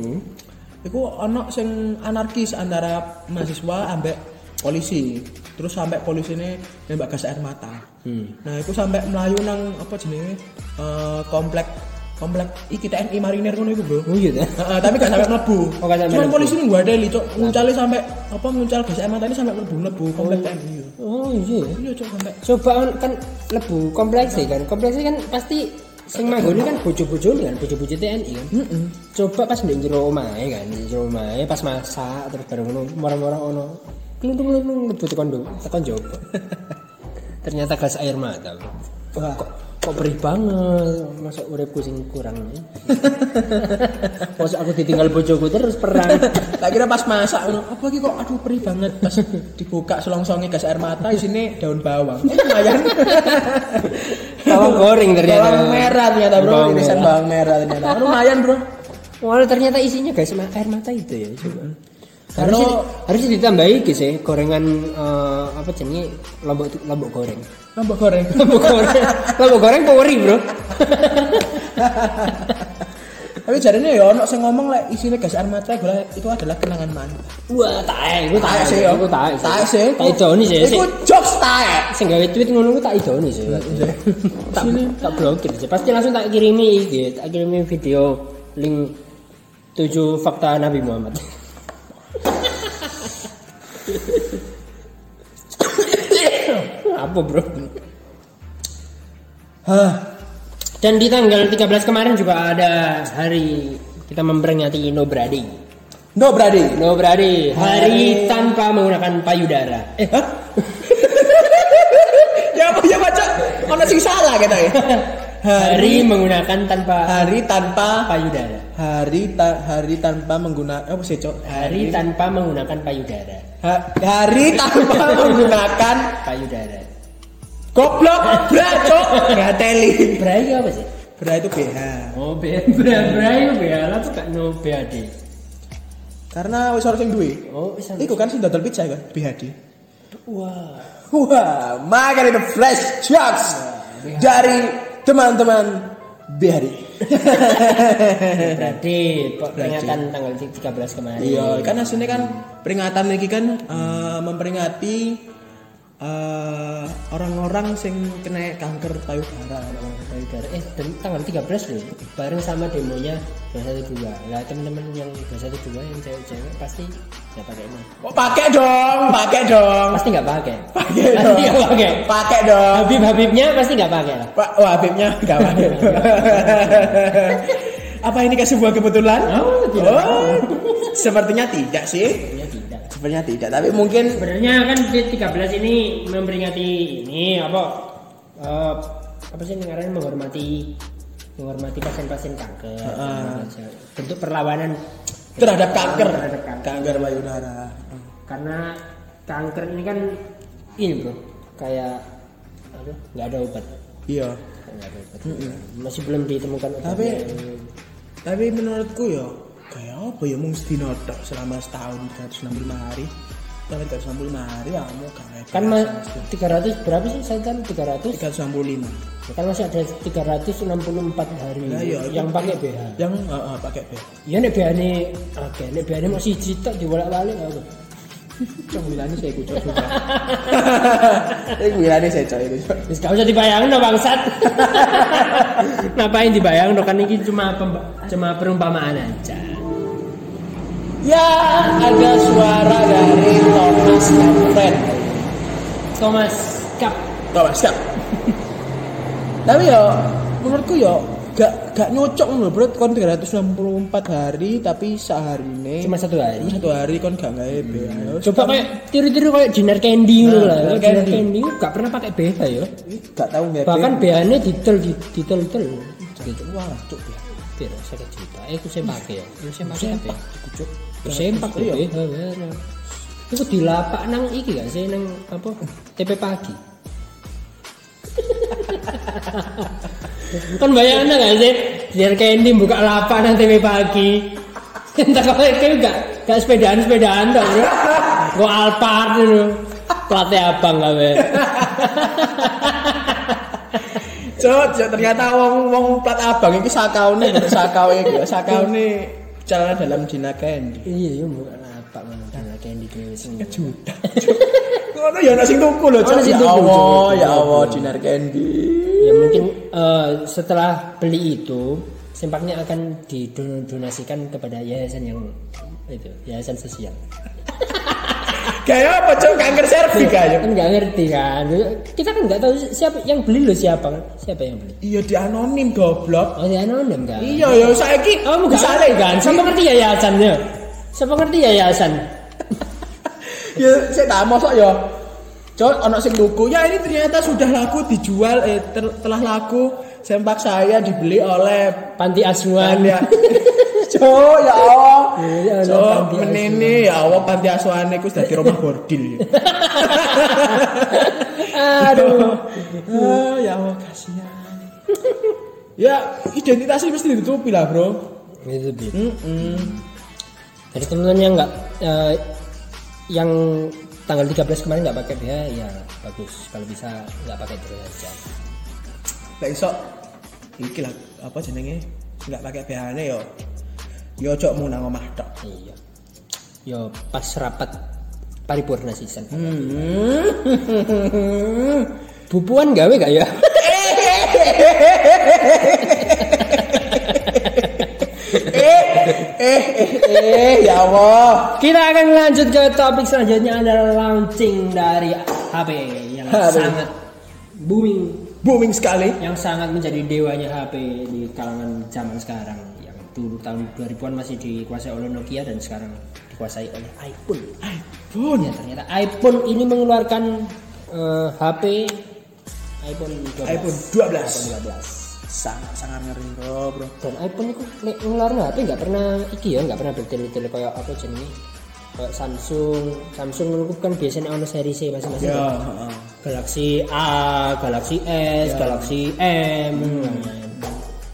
Iku ono sing anarkis antara mahasiswa ambek polisi. Terus sampai polisi ini nembak gas air mata. Nah, itu sampai melayu nang apa jenenge eh, komplek komplek iki TNI Marinir ngono iku, Bro. Oh iya? Heeh, tapi gak sampai mlebu. Oh, Cuman mlebu. polisi ini gua ada cok, nguncalnya sampai apa nguncal gas air mata ini sampai mlebu mlebu komplek TNI. Oh iya. Iya, cok sampai Coba kan lebu kompleks ya kan. Kompleks kan pasti sing manggone kan bojo-bojo kan, bojo-bojo TNI kan. Coba pas ndek jero omahe kan, jero omahe pas masak terus bareng ngono marah-marah ono kluntung-kluntung lebu tekan ndo, tekan jopo. Ternyata gas air mata. Wah. Kok, kok perih banget masa uripku sing kurang Masa aku ditinggal bojoku terus perang Tak kira pas masak apa iki kok aduh perih banget pas dibuka selongsongnya gas air mata di sini daun bawang. Eh, lumayan. bawang goreng ternyata Bawang merah ternyata bro, Bawang irisan merah. bawang merah ternyata. Lumayan bro. Walau ternyata isinya guys air mata itu ya coba. Harusnya, harusnya ditambahi guys ya gorengan eh, apa jenenge lombok lombok goreng. Lombok goreng. Lombok goreng. lombok goreng poweri, Bro. Tapi jadinya ya ono sing ngomong lek isine gas air mata gula itu adalah kenangan mantan. Wah, tae, iku tae sih ya. Iku tae. Taek sih. Tak idoni sih. Iku jokes taek. Sing gawe tweet ngono ku tak idoni sih. tak tak blokir sih. Pasti langsung tak kirimi iki, tak kirimi video link 7 fakta Nabi Muhammad. apa bro? Hah. Dan di tanggal 13 kemarin juga ada hari kita memperingati No Brady. No berarti. No Brady, hari Hari- tanpa menggunakan payudara. Eh, Hah? ya apa ya baca? Ono sing salah kita hari menggunakan tanpa hari tanpa payudara. hari ta- hari tanpa menggunakan apa sih, Cok? Hari tanpa menggunakan payudara. Ha- hari tanpa menggunakan Payudara. goblok bra, Cok. Bray itu apa sih? Bra itu BH. Oh, B, Bray, Bray itu BH lah tuh gak no BAD. Karena wis ora sing duwe. Oh, bisa. Iku kan sing dodol pizza kan BHD. Wah. Wah, makan itu fresh jokes dari teman-teman BHD. Berarti peringatan tanggal 13 kemarin. Iya, kan aslinya kan peringatan ini kan eh, memperingati eh, orang-orang sing kena kanker payudara. payudara. Eh, dan tanggal 13 loh. Bareng sama demonya 212. Lah teman-teman yang 212 yang cewek-cewek pasti nggak pakai ini. Oh, pakai dong, pakai dong. Pasti nggak pakai. Pakai Pasti dong. nggak pakai. Pakai dong. Habib Habibnya pasti nggak pakai lah. Pak, wah Habibnya enggak pakai. Apa ini kayak sebuah kebetulan? Oh, tidak. Oh, sepertinya tidak sih. Ya tidak. Tapi mungkin Sebenarnya kan di 13 ini memperingati ini apa eh, apa sih namanya menghormati menghormati pasien-pasien kanker. Bentuk perlawanan terhadap kanker, Terhadap kanker. kanker payudara. karena kanker ini kan ini bro kayak apa nggak ada obat Iya. nggak ada obat masih belum ditemukan obat Tapi- Tapi menurutku ya kayak apa ya mung sedina tok selama setahun 365 hari. Kalau 365 hari ya mau kayak kan ma- 300 berapa sih saya kan 300 365. Ya kan masih ada 364 hari Nah, iya, yang pakai BH Yang eh, eh, pakai BH. ya nek BH ini oke nek BH ini masih cita dibolak-balik apa Cok bilangnya saya cok juga. Ini bilangnya saya cok itu. Wis gak usah dibayangin dong bangsat. Ngapain dibayang dong kan ini cuma cuma perumpamaan aja. Ya ada suara dari Thomas Manfred. Thomas Cup. Thomas siap. Tapi ya menurutku ya gak gak nyocok loh bro kon 364 hari tapi sehari ini Cuma satu hari. satu hari kon gak nggak BH. Coba kayak tiru-tiru kayak Dinar Candy gitu Nah, lah. Dinar Candy. Candy gak pernah pakai BH ya. gak tahu nggak Bahkan BH-nya detail detail detail. Gitu. wah cuk ya. Tidak, saya juta. Eh, aku saya pakai ya. Aku saya pakai? Cuk. Sempak Iya. ya. Itu di lapak nang iki gak sih nang apa? TP pagi. kan bayangin gak sih biar Candy buka lapak nang TP pagi entah kalau kayak gak gak sepedaan sepedaan dong bro gua Alphard dulu platnya abang gak be Cuk, cuk, ternyata wong wong plat abang iki sakaune sakaune. Sakaune celana dalam Dina Candy. iya iya buka lapak mana Dina Candy dhewe sing Juta. Ngono ya ana sing tuku lho, Ya Allah, ya Allah Dinar Candy. ya mungkin eh, setelah beli itu sempaknya akan didonasikan kepada yayasan yang itu yayasan sosial Kayak apa cok kanker serviks aja. kan nggak ngerti kan kita kan nggak tahu siapa yang beli lo siapa kan siapa yang beli Iya di anonim goblok. oh ya anonim kan Iya ya saiki oh bukan misalnya kan siapa ngerti yayasannya siapa ngerti yayasan Ya saya tak mosok ya. Cok ono sing tuku. Ya ini ternyata sudah laku dijual eh ter- telah laku sempak saya dibeli oleh panti asuhan ya. Cok ya Allah. Iya, Cok panti asuhan. menene ya Allah panti asuhan iku dadi rumah bordil. aduh Ah, ya Allah kasihan. ya identitasnya mesti ditutupi lah bro. itu Bi. Mm-mm. Jadi teman-teman yang nggak eh, yang tanggal 13 kemarin nggak pakai BH ya bagus kalau bisa nggak pakai terus aja. Lah iso iki lah apa jenenge nggak pakai BH-ne yo. Yo cok mau nang omah tok. Iya. Yo pas rapat paripurna season. Hmm. Bupuan gawe gak ya? eh, eh, eh, eh, ya Allah. Kita akan lanjut ke topik selanjutnya adalah launching dari HP yang HP. sangat booming booming sekali. yang sangat menjadi dewanya HP di kalangan zaman sekarang yang dulu tahun 2000-an masih dikuasai oleh Nokia dan sekarang dikuasai oleh iPhone. iPhone. Ya, ternyata iPhone ini mengeluarkan eh, HP iPhone 12. iPhone 12. 12. Sangat sangat ngeri bro, bro. Dan iPhone itu ngeluarin HP nggak pernah iki ya, nggak pernah bertele-tele kayak apa jenenge? Kayak Samsung, Samsung menurutku kan biasanya ono seri C masing-masing. Ya, kan? Galaxy A, Galaxy S, Galaxy M. Nah,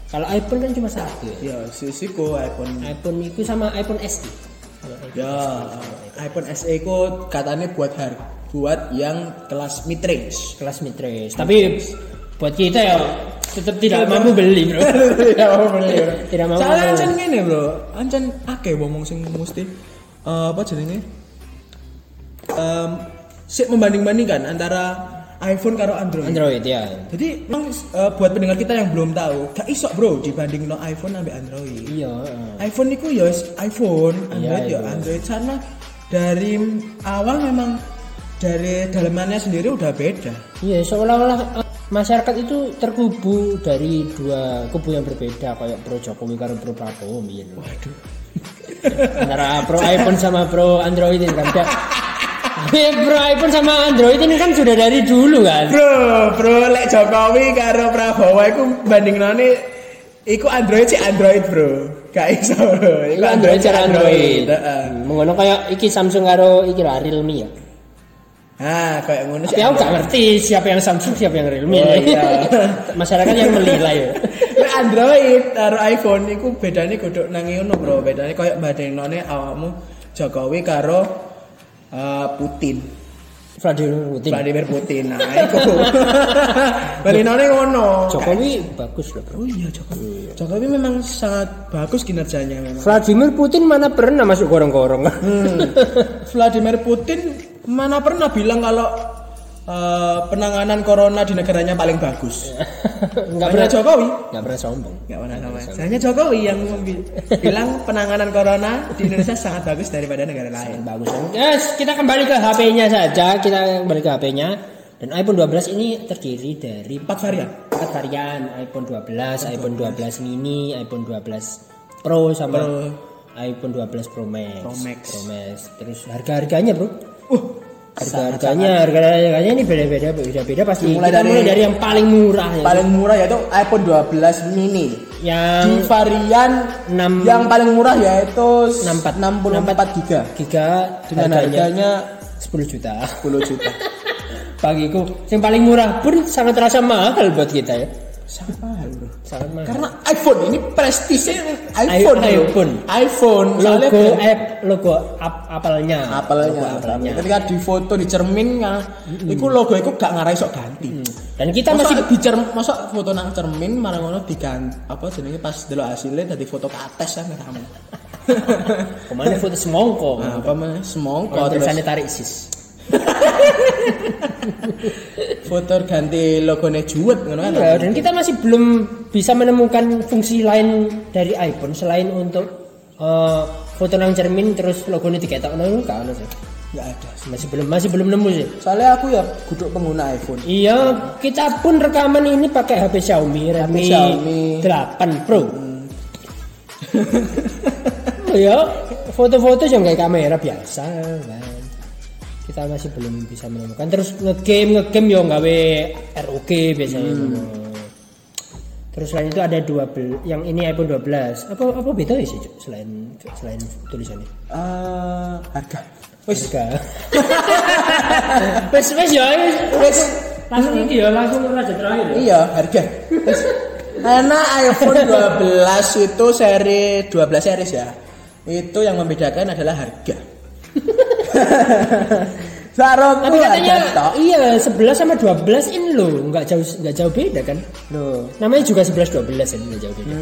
Kalau iPhone kan cuma satu. Ya. Ya, sisiku iPhone. iPhone itu sama iPhone SE. Ya, iPhone SE ku katanya buat har buat yang kelas mid range. kelas mid range. Tapi buat kita ya tetap tidak mampu beli, Bro. Tidak mau beli. bro. Tidak Soalnya beli. ancen ngene, Bro. Ancen akeh wong sing mesti eh, apa jenenge? Em sik membanding-bandingkan antara iPhone karo Android. Android ya. Jadi memang eh, buat pendengar kita yang belum tahu, gak iso bro dibanding no iPhone sampai Android. Iya, heeh. iPhone itu ya iPhone, Android Iya, ya iya. Android sana dari awal memang dari dalamannya sendiri udah beda. Iya, seolah-olah eh, masyarakat itu terkubu dari dua kubu yang berbeda kayak pro Jokowi karo pro Prabowo. Waduh. Antara pro iPhone sama pro Android ini kan. Pro iPhone sama Android ini kan sudah dari dulu kan. Bro, bro lek Jokowi karo Prabowo iku bandingnane iku Android sih Android, Bro. Gak iso, bro. Iku Android cara Android. Heeh. Mengono kayak iki Samsung karo iki lah Realme ya. Nah, kayak ngono sih. Tapi aku gak ngerti siapa yang Samsung siapa yang Realme. Oh, iya. Masyarakat yang menilai. ya. Android karo iPhone iku bedane kudu nang ngono, Bro. Bedane koyo badenone awakmu Jokowi karo eh, Putin. Vladimir Putin. Vladimir Putin. Nah, iku. Balinone ngono. Jokowi bagus loh. Bro. Oh iya Jokowi. Jokowi memang sangat bagus kinerjanya memang. Vladimir Putin mana pernah masuk gorong-gorong. Hmm. Vladimir Putin mana pernah bilang kalau eh, penanganan corona di negaranya paling bagus. Enggak pernah Jokowi. Enggak pernah sombong. Nggak pernah sama. Hanya Jokowi yang bi- bilang penanganan corona di Indonesia sangat bagus daripada negara lain. Bagus. Yes, kita kembali ke HP-nya saja. Kita kembali ke HP-nya. Dan iPhone 12 ini terdiri dari Empat varian. empat varian iPhone 12, iPhone 12 mini, iPhone 12 Pro sama Pro. iPhone 12 Pro Max. Pro Max. Terus harga-harganya, Bro. Uh, Harga-harganya, harga-harganya ini beda-beda, beda-beda pasti. Mulai Kita dari- mulai dari yang paling murah ya. paling murah yaitu iPhone 12 mini. Di yang varian enam yang paling murah yaitu 64 64 giga giga dengan harganya 10 juta. 10 juta. Bagiku yang paling murah pun sangat terasa mahal buat kita ya. Sangat mahal, Bro. Sangat mahal. Karena iPhone ini prestisnya iPhone, bro. iPhone. iPhone. Logo app logo ap apelnya. apelnya, Logo apelnya. ketika di foto di cermin ya, iku logo iku gak ngarai sok ganti. Dan kita Masa masih di cermin, masa foto nang cermin malah ngono diganti apa jenenge pas delok hasilnya tadi foto kates kan kamu. ke mana foto semongko. Nah, apa semongko terus tarik sis. foto ganti logonya juwet ngono kan. Iya, dan kita masih belum bisa menemukan fungsi lain dari iPhone selain untuk eh, foto nang cermin terus logonya diketok nang kan sih. Enggak ada. Masih belum masih belum nemu sih. Soalnya aku ya guduk pengguna iPhone. Iya, kita pun rekaman ini pakai HP Xiaomi Redmi Xiaomi. 8 Pro. oh ya, foto-foto juga kayak kamera biasa kan. Kita masih belum bisa menemukan. Terus ngegame ngegame yo gawe ROG biasanya. Terus selain itu ada dua bel- yang ini iPhone 12. Apa apa beda sih Cuk, selain selain tulisannya? Eh, harga. Wis Harga. Wes wes ya wes wes langsung iki ya langsung raja terakhir. ya. Iya, harga. Karena iPhone 12 itu seri 12 series ya. Itu yang membedakan adalah harga. Saroku Tapi katanya iya 11 sama 12 ini loh nggak jauh nggak jauh beda kan? Loh. Namanya juga 11 12 ini nggak jauh beda.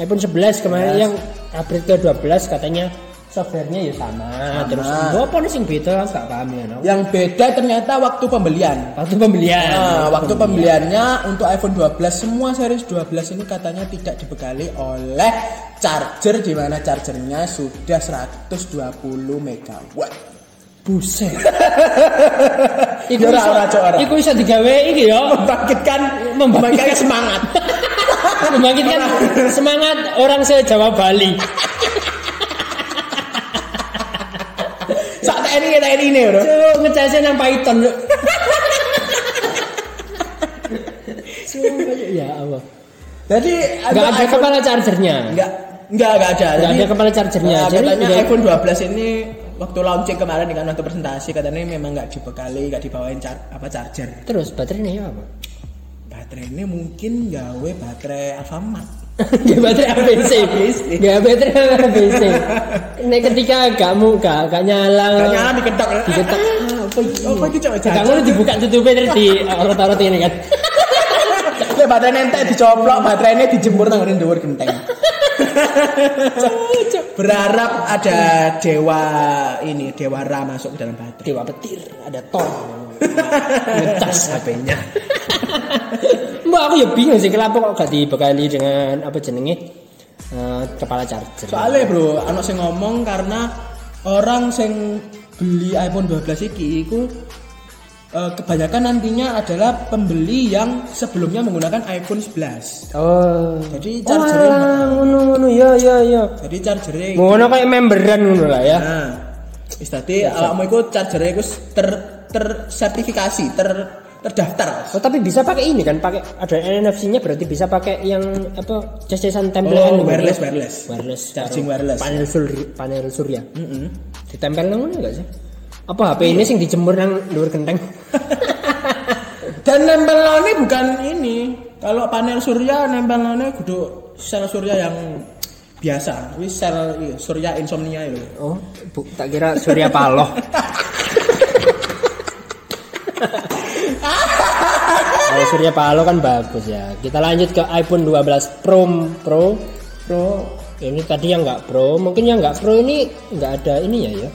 iPhone 11 kemarin yang upgrade ke 12 katanya softwarenya ya sama, terus apa nih sing beda nggak paham ya no? Yang beda ternyata waktu pembelian. Waktu pembelian. Nah, waktu pembeliannya untuk iPhone 12 semua series 12 ini katanya tidak dibekali oleh charger di mana chargernya sudah 120 megawatt. Buset. Iku ora iso, ora cok ora. iku iso digawe iki ya. membangkitkan membangkitkan semangat. Membangkitkan semangat orang se-Jawa Bali. Sak tak ini ini bro. Cuk, ngecasnya nang Python. Cuk. ya Allah. Jadi Enggak ada kepala chargernya. Enggak enggak enggak ada. Nggak ada kepala chargernya. Nah, Jadi katanya iPhone 12 ini waktu launching kemarin dengan waktu presentasi katanya memang nggak dibekali, nggak dibawain char apa charger. Terus baterainya ya apa? Baterai ini mungkin gawe baterai Alfamart. Gak baterai ABC. Gak baterai ABC. Nek ketika kamu gak gak nyala. Gak nyala diketok. Diketok. Ah, Apa iki? Apa iki, Cok? Gak ngono dibuka tutupnya terus di orot-orot ini kan. Lek baterai nentek dicoplok, baterainya dijemur nang ngene dhuwur genteng. Berharap ada dewa ini, dewa Ra masuk ke dalam baterai. Dewa petir, ada Thor. Ngecas HP-nya. Mbak aku ya bingung sih kenapa kok gak dibekali dengan apa jenenge eh, kepala charger. Soalnya bro, anak sing ngomong karena orang sing beli iPhone 12 iki iku kebanyakan nantinya adalah pembeli yang sebelumnya menggunakan iPhone 11. Oh. Jadi Oh, chargernya alah, ngono ngono ya ya ya. jadi chargernya Ngono kayak memberan ngono lah ya. Nah, wis tadi awakmu iku chargernya iku ter tersertifikasi, ter terdaftar. Oh, tapi bisa pakai ini kan, pakai ada NFC-nya berarti bisa pakai yang apa cas-casan tempelan Oh, wireless, wireless. wireless Charging wireless. panel surya panel surya ditempel nang mana enggak sih apa HP ini sing dijemur nang luar genteng Dan nempelane bukan ini. Kalau panel surya nempelane kudu sel surya yang biasa. Wis sel iya, surya insomnia itu. oh bu, tak kira surya paloh Kalau surya paloh kan bagus ya kita lanjut ke iPhone 12 Pro Pro Pro ini tadi yang nggak Pro mungkin yang nggak Pro ini nggak ada ininya ya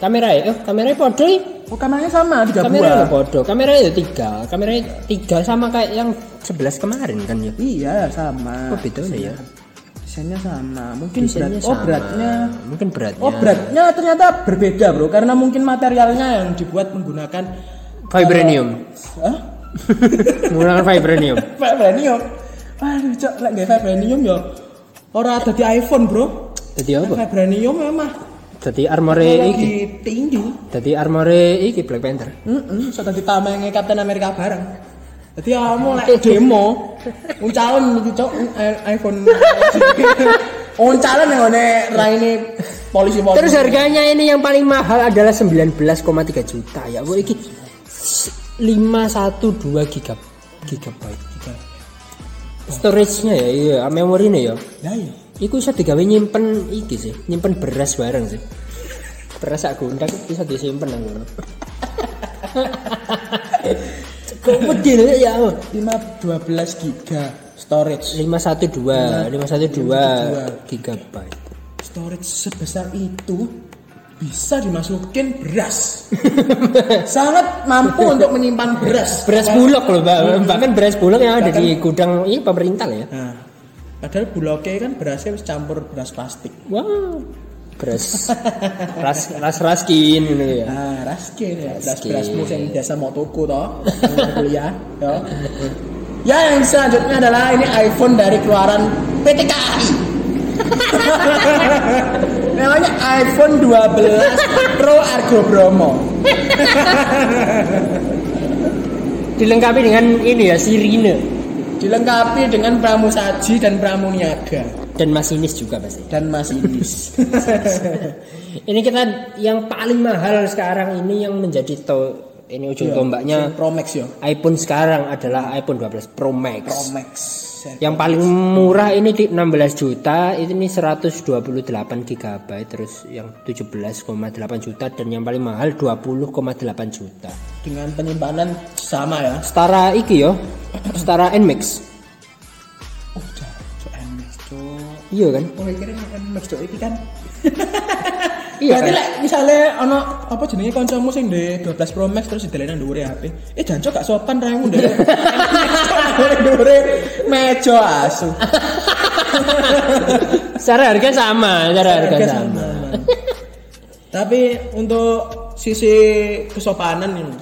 ya oh kameranya podo Oh, kameranya sama tiga Kameranya buah. podo, kameranya ya tiga, kameranya tiga sama kayak yang 11 kemarin kan ya. Iya, sama. Oh bedanya ya. Desainnya sama. Mungkin Desainnya berat. Oh, sama. beratnya. Mungkin beratnya. Oh, beratnya ternyata berbeda, Bro. Karena mungkin materialnya yang dibuat menggunakan Vibranium. Hah? Menggunakan vibranium. Vibranium. Aduh, cok, lek nggak vibranium ya ora ada di iPhone, Bro. Jadi apa? Vibranium memang Jadi armore iki. tinggi. Jadi armore iki Black Panther. Heeh, so tadi tamenge Captain America bareng. Jadi kamu lek demo, uncalen iki cok iPhone. Uncalen yang ngene raine polisi-polisi. Terus harganya ini yang paling mahal adalah 19,3 juta ya. Bu iki 512 giga gigabyte. Storage-nya ya, iya, memorinya ya. Ya iya. Iku bisa digawe nyimpen iki sih, nyimpen beras bareng sih. Beras sak gundang bisa disimpen nang ngono. Kok pedil ya? 5 12 giga storage. 512, 512 gigabyte. Storage sebesar itu bisa dimasukin beras. Sangat mampu untuk menyimpan beras. Beras bulog loh, Mbak. Bahkan beras bulog yang ada di gudang ini pemerintah ya. Nah, padahal bulognya kan berasnya wis campur beras plastik. Wow. Beras ras ras raskin gitu ya. Nah, raskin ya, beras berasmu yang biasa mau tuku toh, kuliah, yo. Ya, yang selanjutnya adalah ini iPhone dari keluaran PT KAI. Namanya iPhone 12 Pro Argo Bromo. Dilengkapi dengan ini ya sirine Dilengkapi dengan pramusaji dan pramuniaga dan masinis juga pasti. dan masinis. Ini kita yang paling mahal sekarang ini yang menjadi to ini ujung tombaknya Pro Max yo. iPhone sekarang adalah iPhone 12 Pro Max. Pro Max. Yang paling murah ini di 16 juta, ini 128 GB, terus yang 17,8 juta dan yang paling mahal 20,8 juta. dengan penyimpanan sama ya. Setara iki yo, setara Nmax. Oh, cok MX cok. Iya kan? Oh, kira MX cok iki kan. Iya Berarti lek misale ana apa jenenge kancamu sing ndek 12 Pro Max terus didelene nang dhuwure HP. Eh jancuk gak sopan raimu ndek. Dhuwure meja asu. Secara harga sama, secara harga, sama. Tapi untuk sisi kesopanan ini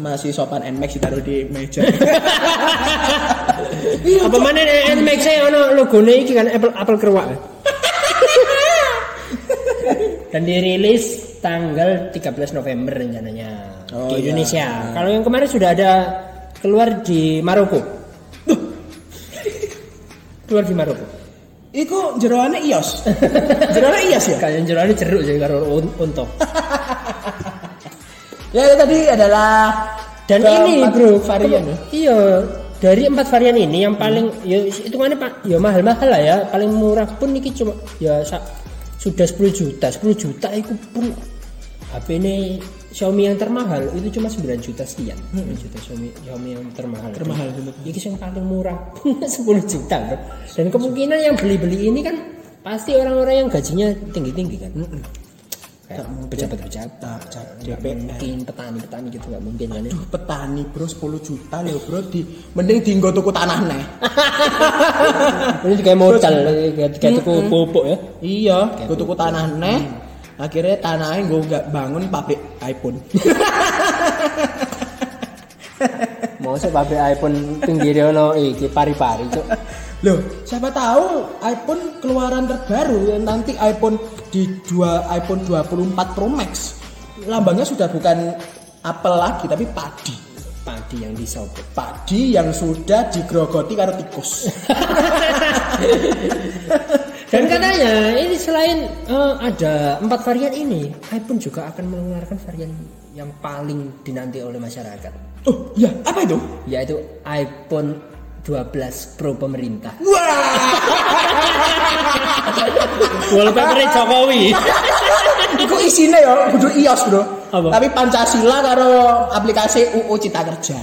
masih sopan Nmax ditaruh di meja. Apa mana Nmax saya ono logone iki kan Apple Apple keruak. Dan dirilis tanggal 13 November rencananya Oh, di iya. Indonesia. Kalau yang kemarin sudah ada keluar di Maroko. keluar di Maroko. Iku jeroane ios. jeroane ios ya. Kayak jerone jeruk jadi karo un- unta. Ya itu tadi adalah Dan ini bro, varian ya. Iya, dari empat varian ini yang paling ya hitungannya pak, ya mahal-mahal lah ya. Paling murah pun ini cuma ya sudah 10 juta, 10 juta itu pun HP ini Xiaomi yang termahal itu cuma 9 juta sekian. 9 juta Xiaomi, Xiaomi yang termahal. Termahal, bener. Ini yang paling murah 10 juta bro. Dan kemungkinan yang beli-beli ini kan pasti orang-orang yang gajinya tinggi-tinggi kan. Kayak pejabat-pejabat, DPR. mungkin petani-petani gitu nggak mungkin kan ya. petani bro 10 juta lho bro di mending dienggo tuku tanah neh Ini kayak modal, kayak tuku pupuk ya. iya gue tuku tanah neh akhirnya tanahnya gue nggak bangun pabrik iPhone Mau sih pabrik iPhone pinggirnya ono iki pari-pari cuk. loh siapa tahu iPhone keluaran terbaru yang nanti iPhone di dua iPhone 24 Pro Max. Lambangnya sudah bukan apel lagi tapi padi. Padi yang disobek. padi yang sudah digrogoti karo tikus. Dan katanya ini selain eh, ada empat varian ini, iPhone juga akan mengeluarkan varian yang paling dinanti oleh masyarakat, oh iya. Apa itu? Yaitu iPhone 12 Pro pemerintah. wah Wallpaper Jokowi. Iku isine ya kudu iOS, Bro. Apa? Tapi Pancasila karo aplikasi UU Cita Kerja.